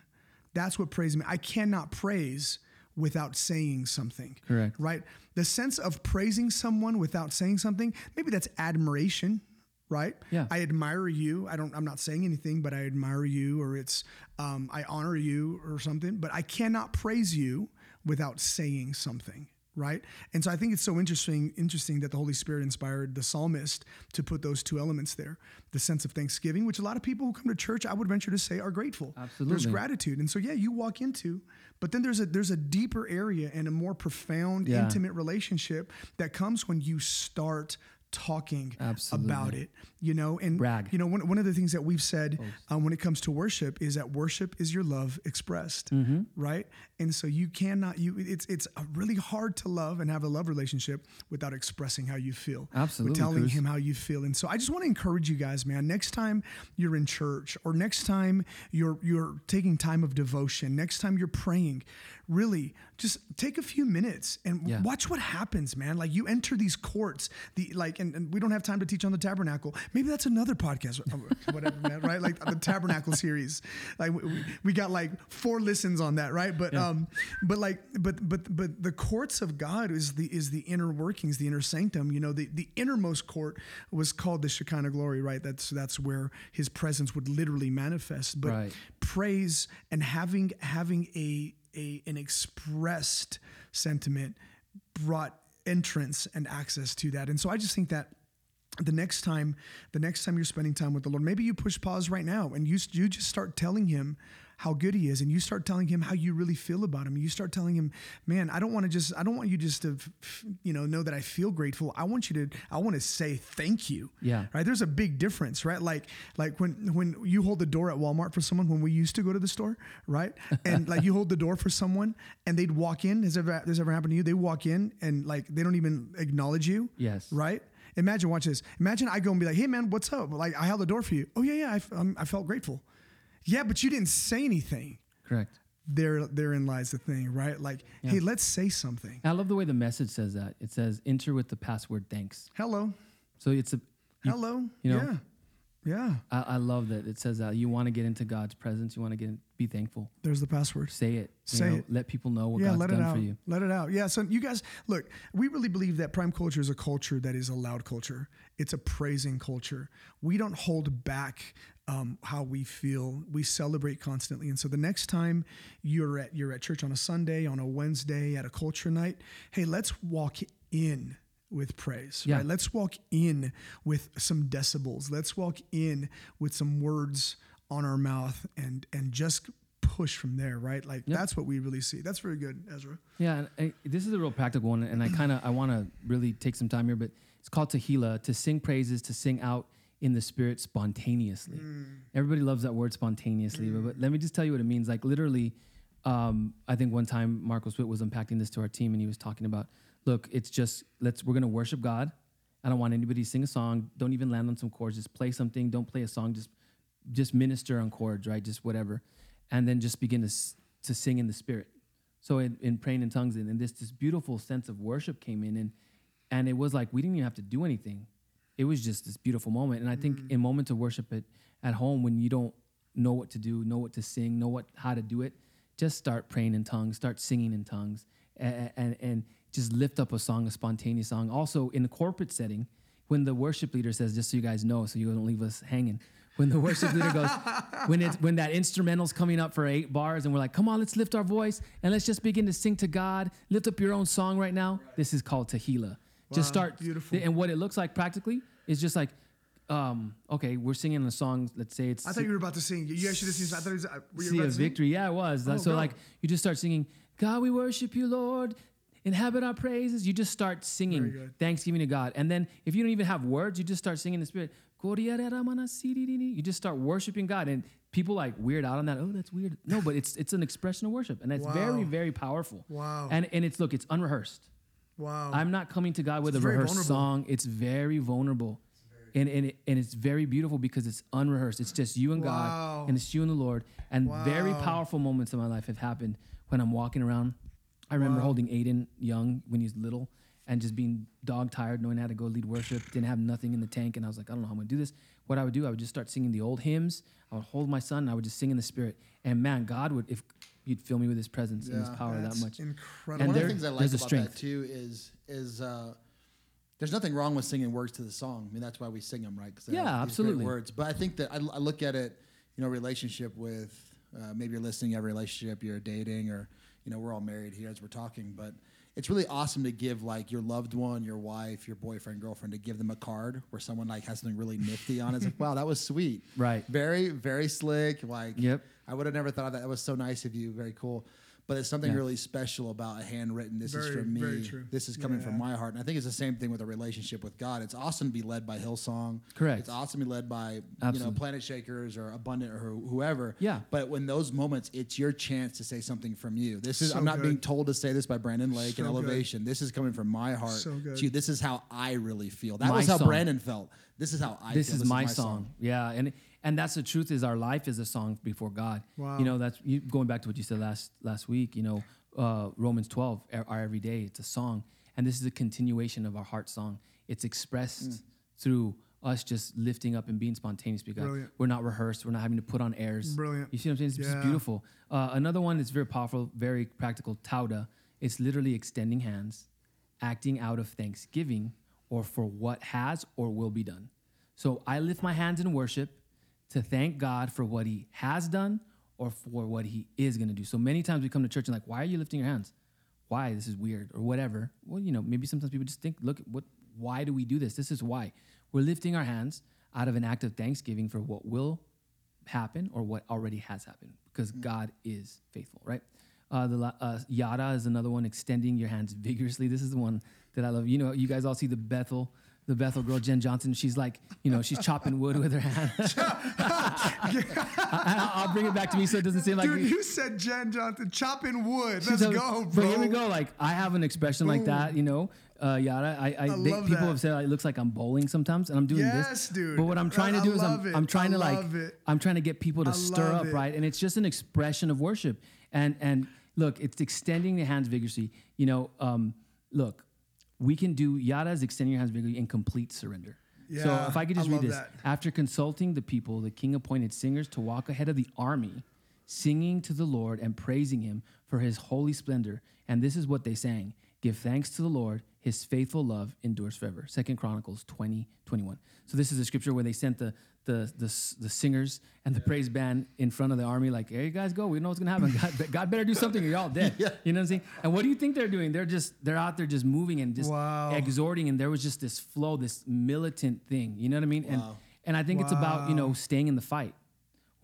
That's what praise means. I cannot praise without saying something. Correct. Right? The sense of praising someone without saying something, maybe that's admiration, right? Yeah. I admire you. I don't I'm not saying anything, but I admire you or it's um, I honor you or something, but I cannot praise you without saying something. Right. And so I think it's so interesting, interesting that the Holy Spirit inspired the psalmist to put those two elements there. The sense of thanksgiving, which a lot of people who come to church, I would venture to say, are grateful. absolutely There's gratitude. And so yeah, you walk into, but then there's a there's a deeper area and a more profound, Yeah. intimate relationship that comes when you start talking Absolutely. about it. You know, and Brag. you know one, one of the things that we've said um, when it comes to worship is that worship is your love expressed, Mm-hmm. right? And so you cannot you it's it's really hard to love and have a love relationship without expressing how you feel, Absolutely, telling Cruz. him how you feel. And so I just want to encourage you guys, man. Next time you're in church, or next time you're you're taking time of devotion, next time you're praying, really just take a few minutes and Yeah. watch what happens, man. Like you enter these courts, the like, and, and we don't have time to teach on the tabernacle. Maybe that's another podcast, whatever, man. Right? Like the tabernacle series. Like we, we got like four listens on that, right? But um, but like, but but but the courts of God is the is the inner workings, the inner sanctum. You know, the the innermost court was called the Shekinah glory, right? That's that's where His presence would literally manifest. But Right. praise and having having a a an expressed sentiment brought entrance and access to that. And so I just think that the next time the next time you're spending time with the Lord, maybe you push pause right now and you you just start telling him how good he is and you start telling him how you really feel about him. You start telling him, "Man, I don't want to just I don't want you just to you know know that I feel grateful. I want you to I want to say thank you." Yeah. Right? There's a big difference, right? Like like when when you hold the door at Walmart for someone when we used to go to the store, right? And like you hold the door for someone and they'd walk in. Has ever this ever happened to you? They walk in and like they don't even acknowledge you. Yes. Right? Imagine watch this. Imagine I go and be like, "Hey man, what's up?" Like I held the door for you. Oh yeah, yeah. I, um, I felt grateful. Yeah, but you didn't say anything. Correct. There, therein lies the thing, right? Like, hey, let's say something. I love the way the message says that. It says enter with the password thanks. Hello, So it's a you- hello. you know, yeah, yeah. I, I love that it says that you want to get into God's presence. You want to get be thankful. There's the password. Say it. you Say know, it. Let people know what yeah, God's let done out. for you. Let it out. Yeah. So you guys, look, we really believe that prime culture is a culture that is a loud culture. It's a praising culture. We don't hold back um, how we feel. We celebrate constantly. And so the next time you're at you're at church on a Sunday, on a Wednesday, at a culture night, hey, let's walk in with praise. Yeah. Right? Let's walk in with some decibels. Let's walk in with some words on our mouth and and just push from there, right? Like that's what we really see. That's very good, Ezra. Yeah, and I, this is a real practical one, and I kind of I want to really take some time here, but it's called tehillah to sing praises, to sing out in the spirit spontaneously. Everybody loves that word spontaneously, but, but let me just tell you what it means. Like literally, um, I think one time Marcos Witt was unpacking this to our team, and he was talking about, look, it's just let's we're gonna worship God. I don't want anybody to sing a song. Don't even land on some chords. Just play something. Don't play a song. Just just minister on chords, right? Just whatever, and then just begin to to sing in the spirit. So in, in praying in tongues, and, and this this beautiful sense of worship came in, and and it was like we didn't even have to do anything. It was just this beautiful moment. And I think mm. in moments of worship at, at home, when you don't know what to do, know what to sing, know what how to do it, just start praying in tongues, start singing in tongues, and and, and just lift up a song, a spontaneous song. Also in the corporate setting, when the worship leader says, just so you guys know, so you don't leave us hanging. When the worship leader goes, when it's when that instrumental's coming up for eight bars, and we're like, come on, let's lift our voice and let's just begin to sing to God. Lift up your own song right now. This is called Just start. beautiful. And what it looks like practically is just like, um, okay, we're singing a song. Let's say it's I thought you were about to sing. You guys should have seen. I thought it was. uh, Were you See about of to sing? Victory. Yeah, it was. Oh, so go. like you just start singing, God, we worship you, Lord. Inhabit our praises. You just start singing thanksgiving to God. And then if you don't even have words, you just start singing in the spirit. You just start worshiping God. And people like weird out on that. Oh, that's weird. No, but it's it's an expression of worship. And it's very, very powerful. Wow. And and it's look, it's unrehearsed. Wow. I'm not coming to God with It's a rehearsed vulnerable. song. It's very vulnerable. and, and, it, and it's very beautiful because it's unrehearsed. It's just you and Wow. God, and it's you and the Lord. And very powerful moments in my life have happened when I'm walking around. I remember Wow. holding Aiden young when he was little and just being dog tired, knowing how to go lead worship, didn't have nothing in the tank. And I was like, I don't know how I'm going to do this. What I would do, I would just start singing the old hymns. I would hold my son and I would just sing in the spirit. And man, God would, if you'd fill me with his presence and his Yeah, power that much. incredible. And One there- of the things I like about strength. that too is is uh, there's nothing wrong with singing words to the song. I mean, that's why we sing them, right? Yeah, have these great absolutely. Words, but I think that I, I look at it, you know, relationship with uh, maybe you're listening, you have a relationship, you're dating, or you know, we're all married here as we're talking, but. It's really awesome to give like your loved one, your wife, your boyfriend, girlfriend, to give them a card where someone like has something really nifty on it. It's like, wow, that was sweet. Right. Very, very slick. Like, Yep. I would have never thought of that. That was so nice of you. Very cool. But it's something Yeah. really special about a handwritten. This is Very, from me. very true. This is coming from my heart, and I think it's the same thing with a relationship with God. It's awesome to be led by Hillsong. Correct. It's awesome to be led by you know Planet Shakers or Abundant or whoever. Yeah. But when those moments, it's your chance to say something from you. This is So I'm not being told to say this by Brandon Lake So and good. Elevation. This is coming from my heart. So good. to you. This is how I really feel. That My was how song. Brandon felt. This is how I this feel. is my, song. Yeah, and and that's the truth. Is our life is a song before God. Wow. You know, that's you, going back to what you said last last week. You know, uh, Romans twelve, our, our everyday. It's a song, and this is a continuation of our heart song. It's expressed Mm. through us just lifting up and being spontaneous because Brilliant. we're not rehearsed. We're not having to put on airs. Brilliant. You see what I'm saying? It's Yeah. just beautiful. Uh, another one that's very powerful, very practical. Todah. It's literally extending hands, acting out of thanksgiving or for what has or will be done. So I lift my hands in worship to thank God for what He has done or for what He is going to do. So many times we come to church and like, why are you lifting your hands? Why this is weird or whatever. Well, you know, maybe sometimes people just think, look, what? Why do we do this? This is why we're lifting our hands out of an act of thanksgiving for what will happen or what already has happened because God is faithful, right? Uh, the uh, yada is another one, extending your hands vigorously. This is the one that I love. You know, you guys all see the Bethel, the Bethel girl, Jen Johnson. She's like, you know, she's chopping wood with her hand. I, will bring it back to me so it doesn't seem like. Dude, you said Jen Johnson chopping wood. Let's go, bro. But here we go. Like I have an expression like that, you know. Uh, yada. I, I, they, people that. have said it looks like I'm bowling sometimes, and I'm doing Yes, this. dude. But what I'm trying to I do is I'm. I'm trying I to like it. I'm trying to get people to I stir up, it. right? And it's just an expression of worship. And and look, it's extending the hands vigorously. You know, um, look, we can do yada is extending your hands vigorously in complete surrender. Yeah, so if I could just I read this, that. after consulting the people, the king appointed singers to walk ahead of the army, singing to the Lord and praising him for his holy splendor. And this is what they sang Give thanks to the Lord, his faithful love endures forever. Second Chronicles 20, 21. So this is a scripture where they sent the the the, the singers and the praise band in front of the army, like, you guys go. We know what's gonna happen. God, God better do something or you're all dead. Yeah. You know what I'm saying? And what do you think they're doing? They're just they're out there just moving and just Wow. exhorting, and there was just this flow, this militant thing. You know what I mean? And and I think it's about, you know, staying in the fight.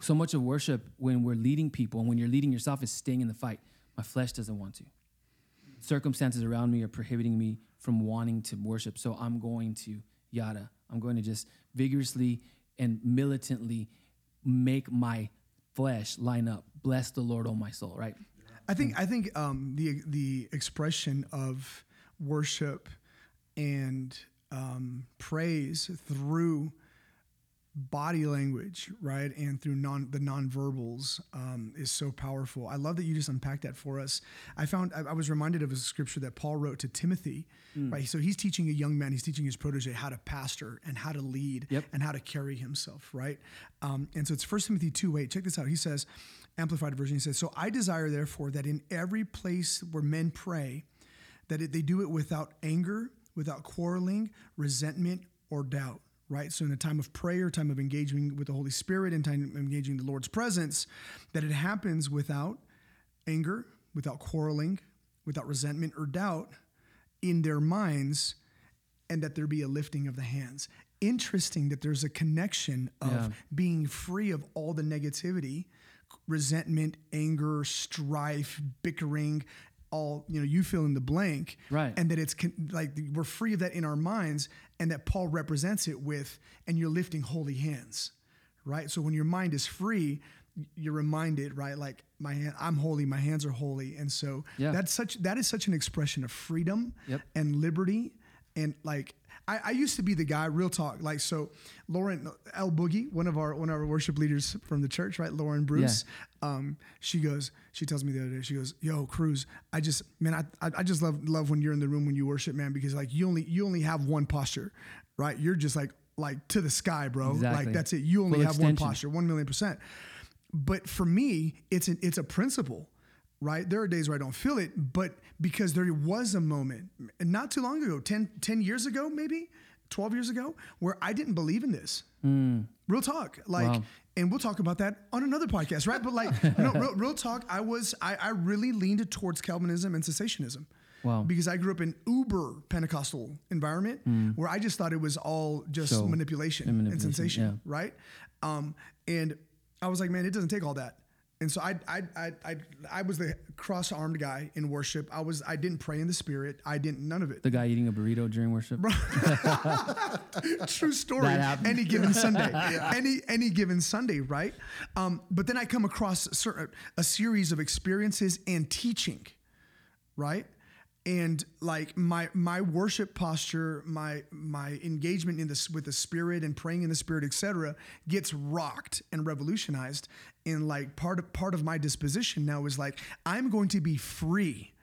So much of worship when we're leading people and when you're leading yourself is staying in the fight. My flesh doesn't want to. Circumstances around me are prohibiting me from wanting to worship. So I'm going to yada. I'm going to just vigorously and militantly make my flesh line up. Bless the Lord, oh my soul, right? I think I think um, the the expression of worship and um, praise through body language, right, and through non the nonverbals um, is so powerful. I love that you just unpacked that for us. I found I, I was reminded of a scripture that Paul wrote to Timothy, right? So he's teaching a young man, he's teaching his protege how to pastor and how to lead Yep. and how to carry himself, right? Um, and so it's 1 Timothy 2 8. Check this out. He says, Amplified version, he says, So I desire, therefore, that in every place where men pray, that it, they do it without anger, without quarreling, resentment, or doubt. Right. So, in a time of prayer, time of engaging with the Holy Spirit, and time of engaging the Lord's presence, that it happens without anger, without quarreling, without resentment or doubt in their minds, and that there be a lifting of the hands. Interesting that there's a connection of Yeah. being free of all the negativity, resentment, anger, strife, bickering, all you know, you fill in the blank, Right. And that it's con- like we're free of that in our minds, and that Paul represents it with, and you're lifting holy hands, right? So when your mind is free, you're reminded, right? Like my hand, I'm holy, my hands are holy, and so Yeah. that's such that is such an expression of freedom Yep. and liberty, and like I, I used to be the guy, real talk, like so. Lauren L Boogie, one of our one of our worship leaders from the church, right? Lauren Bruce. Um, she goes, she tells me the other day, she goes, "Yo, Cruz, I just man, I, I I just love love when you're in the room when you worship, man, because like you only you only have one posture, right? You're just like like to the sky, bro. Exactly. Like that's it. You only Full have one posture, one million percent. But for me, it's an it's a principle, right? There are days where I don't feel it, but because there was a moment, not too long ago, 10, 10 years ago, maybe 12 years ago, where I didn't believe in this. Real talk. Like, Wow. and we'll talk about that on another podcast, right? But like, no, real, real talk, I was, I, I really leaned towards Calvinism and cessationism. Wow. Because I grew up in uber Pentecostal environment where I just thought it was all just So- manipulation, and and sensation, yeah. right? Um, and I was like, man, it doesn't take all that. And so I, I, I, I, I was the cross-armed guy in worship. I was, I didn't pray in the spirit. I didn't, none of it. The guy eating a burrito during worship. True story. Any given Sunday, any any given Sunday, right? Um, but then I come across a, cer- a series of experiences and teaching, right? And like my my worship posture, my my engagement in this with the spirit and praying in the spirit, etc., gets rocked and revolutionized. And like part of part of my disposition now is like I'm going to be free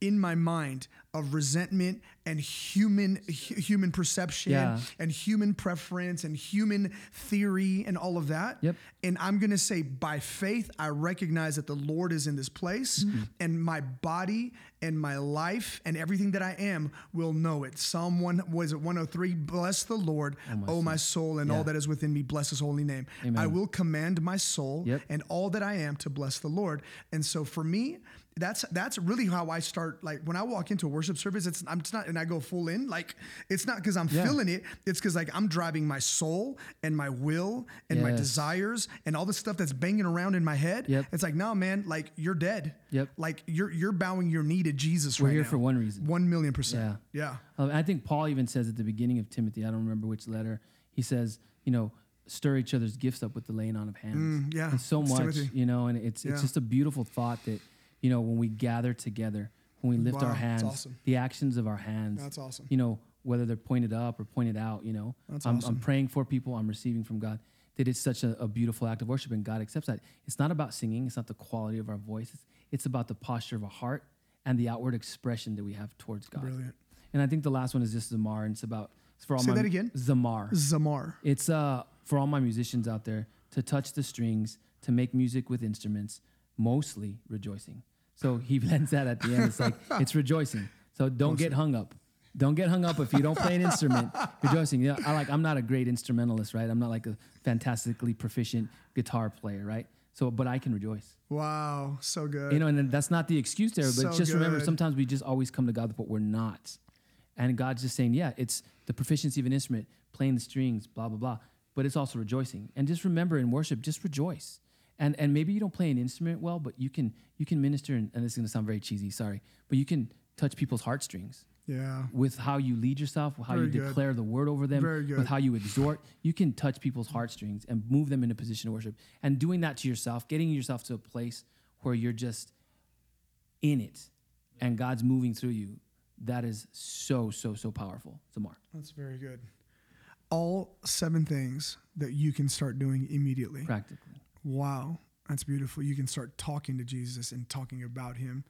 in my mind of resentment and human hu- human perception Yeah. and human preference and human theory and all of that. Yep. And I'm going to say by faith I recognize that the Lord is in this place Mm-hmm. and my body and my life and everything that I am will know it. Psalm 1 was it 103 bless the Lord oh my, soul and all that is within me bless his holy name. Amen. I will command my soul Yep. and all that I am to bless the Lord. And so for me, that's that's really how I start. Like when I walk into a worship service, it's I'm it's not, and I go full in. Like it's not because I'm Yeah. feeling it. It's because like I'm driving my soul and my will and my desires and all the stuff that's banging around in my head. Yep. It's like no, man. Like you're dead. Yep. Like you're you're bowing your knee to Jesus We're right here now. for one reason. One million percent. Yeah. Um, I think Paul even says at the beginning of Timothy, I don't remember which letter, he says, you know, stir each other's gifts up with the laying on of hands. Mm, yeah, And so much, you know, and it's Yeah. it's just a beautiful thought that, you know, when we gather together, when we lift Wow, our hands, awesome. the actions of our hands. That's awesome. You know, whether they're pointed up or pointed out, you know, That's I'm, awesome. I'm praying for people, I'm receiving from God. That it's such a, a beautiful act of worship, and God accepts that. It's not about singing, it's not the quality of our voice, it's, it's about the posture of our heart and the outward expression that we have towards God. Brilliant. And I think the last one is just Zamar, and it's about it's for all Say my that again? Zamar. Zamar. It's uh for all my musicians out there to touch the strings, to make music with instruments, mostly rejoicing. So he blends that at the end. It's like it's rejoicing. So don't get hung up. Don't get hung up if you don't play an instrument. Rejoicing. Yeah, I like. I'm not a great instrumentalist, right? I'm not like a fantastically proficient guitar player, right? So, but I can rejoice. Wow. So good. You know, and that's not the excuse there, but So just remember sometimes we just always come to God what we're not. And God's just saying, yeah, it's the proficiency of an instrument, playing the strings, blah, blah, blah. But it's also rejoicing. And just remember in worship, just rejoice. And and maybe you don't play an instrument well, but you can you can minister, and, and this is gonna sound very cheesy, sorry, but you can touch people's heartstrings yeah. with how you lead yourself, with how Very you good. declare the word over them, Very good. with how you exhort. You can touch people's heartstrings and move them in a position of worship. And doing that to yourself, getting yourself to a place where you're just in it and God's moving through you, that is so, so, so powerful. Zamar. That's very good. All seven things that you can start doing immediately. Practically. Wow, that's beautiful. You can start talking to Jesus and talking about him.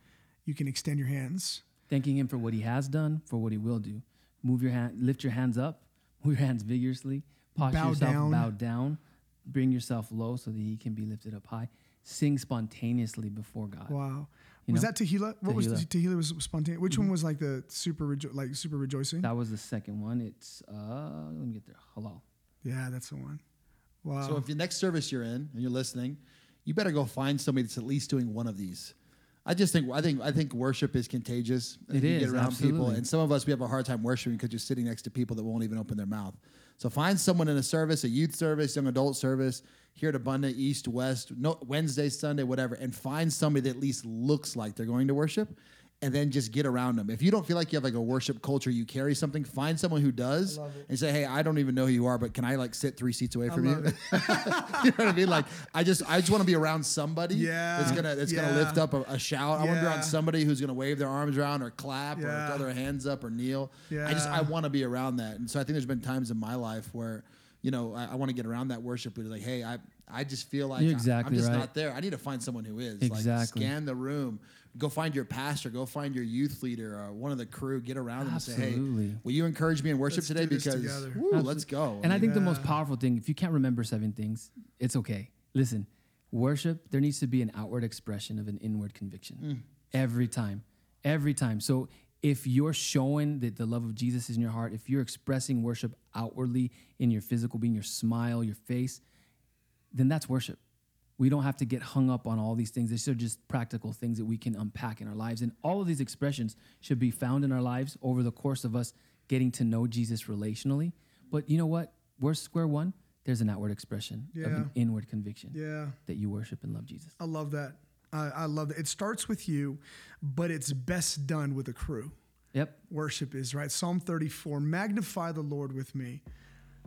You can extend your hands. Thanking him for what he has done, for what he will do. Move your hand, lift your hands up, move your hands vigorously, posture Bow yourself, down. bow down, bring yourself low so that he can be lifted up high. Sing spontaneously before God. Wow. You was know? that Tehillah? What was the Tehillah was spontaneous? Which one was like the super rejo- like super rejoicing? That was the second one. It's uh let me get there. Halal. yeah, that's the one. Wow. So if the next service you're in and you're listening, you better go find somebody that's at least doing one of these. I just think I think I think worship is contagious. I It you is, get around people, and some of us we have a hard time worshiping because you're sitting next to people that won't even open their mouth. So find someone in a service, a youth service, young adult service, here at Abundant, East, West, no, Wednesday, Sunday, whatever, and find somebody that at least looks like they're going to worship, and then just get around them. If you don't feel like you have like a worship culture, you carry something, find someone who does, and say, "Hey, I don't even know who you are, but can I like sit three seats away from you?" you know what I mean? Like, I just I just want to be around somebody Yeah, that's gonna that's yeah. gonna lift up a, a shout. I want to be around somebody who's gonna wave their arms around or clap Yeah. or throw their hands up or kneel. Yeah. I just I want to be around that, and so I think there's been times in my life where you know I, I want to get around that worship, but like, hey, I I just feel like You're I- exactly I'm just right. not there. I need to find someone who is. Exactly. Like, scan the room. Go find your pastor. Go find your youth leader or one of the crew. Get around them and say, "Hey, will you encourage me in worship Let's today? Because woo, let's go." And I think the most powerful thing, if you can't remember seven things, it's okay. Listen, worship, there needs to be an outward expression of an inward conviction Mm. every time. Every time. So if you're showing that the love of Jesus is in your heart, if you're expressing worship outwardly in your physical being, your smile, your face, then that's worship. We don't have to get hung up on all these things. These are just practical things that we can unpack in our lives. And all of these expressions should be found in our lives over the course of us getting to know Jesus relationally. But you know what? We're square one. there's an outward expression of an inward conviction Yeah. that you worship and love Jesus. I love that. I, I love that. It starts with you, but it's best done with a crew. Yep. Worship is, right? Psalm 34 Magnify the Lord with me,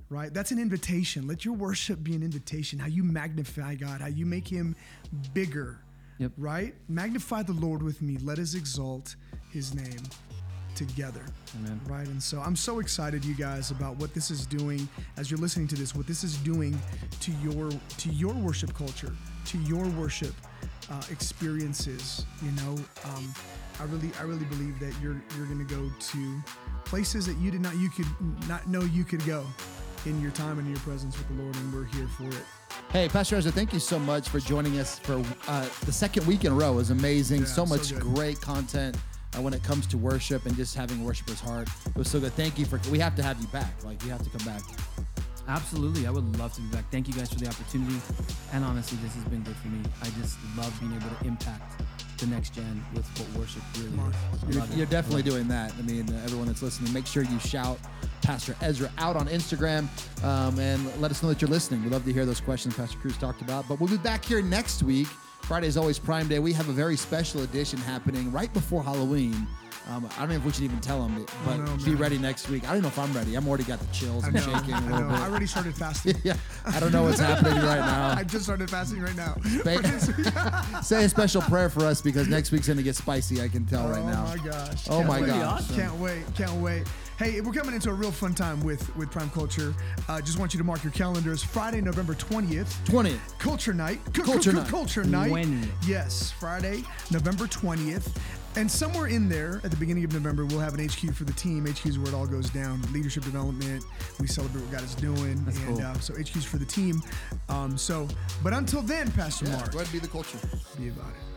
right? That's an invitation. Let your worship be an invitation. How you magnify God, how you make him bigger, Yep. right? Magnify the Lord with me. Let us exalt his name together. Amen. Right. And so I'm so excited, you guys, about what this is doing as you're listening to this, what this is doing to your to your worship culture, to your worship uh, experiences. You know, um, I really I really believe that you're you're gonna go to places that you did not you could not know you could go in your time and in your presence with the Lord, and we're here for it. Hey, Pastor Ezra, thank you so much for joining us for uh, the second week in a row. It was amazing. Yeah, so so much good. great content uh, when it comes to worship and just having worshippers' heart. It was so good. Thank you for. We have to have you back. Like you have to come back. Absolutely. I would love to be back. Thank you guys for the opportunity. And honestly, this has been good for me. I just love being able to impact the next gen with what worship really is. You're, you're definitely doing that. I mean, uh, everyone that's listening, make sure you shout Pastor Ezra out on Instagram um, and let us know that you're listening. We'd love to hear those questions Pastor Cruz talked about. But we'll be back here next week. Friday is always Prime Day. We have a very special edition happening right before Halloween. Um, I don't know if we should even tell them, but know, be man. ready next week. I don't know if I'm ready. I'm already got the chills I and shaking a I little know. bit. I already started fasting. yeah, I don't know what's happening right now. I just started fasting right now. Ba- Say a special prayer for us because next week's going to get spicy. I can tell right now. oh my gosh. Oh Can't my wait. gosh. Can't wait. Can't wait. Hey, we're coming into a real fun time with with Prime Culture. Uh, just want you to mark your calendars. Friday, November 20th. 20th. Culture Night. C- Culture c- Night. Culture Night. 20th. Yes, Friday, November 20th. And somewhere in there, at the beginning of November, we'll have an HQ for the team. HQ is where it all goes down. Leadership development. We celebrate what God is doing. That's and cool. uh, so HQ's for the team. Um, so, but until then, Pastor Yeah, Mark, go ahead and be the culture. be about it.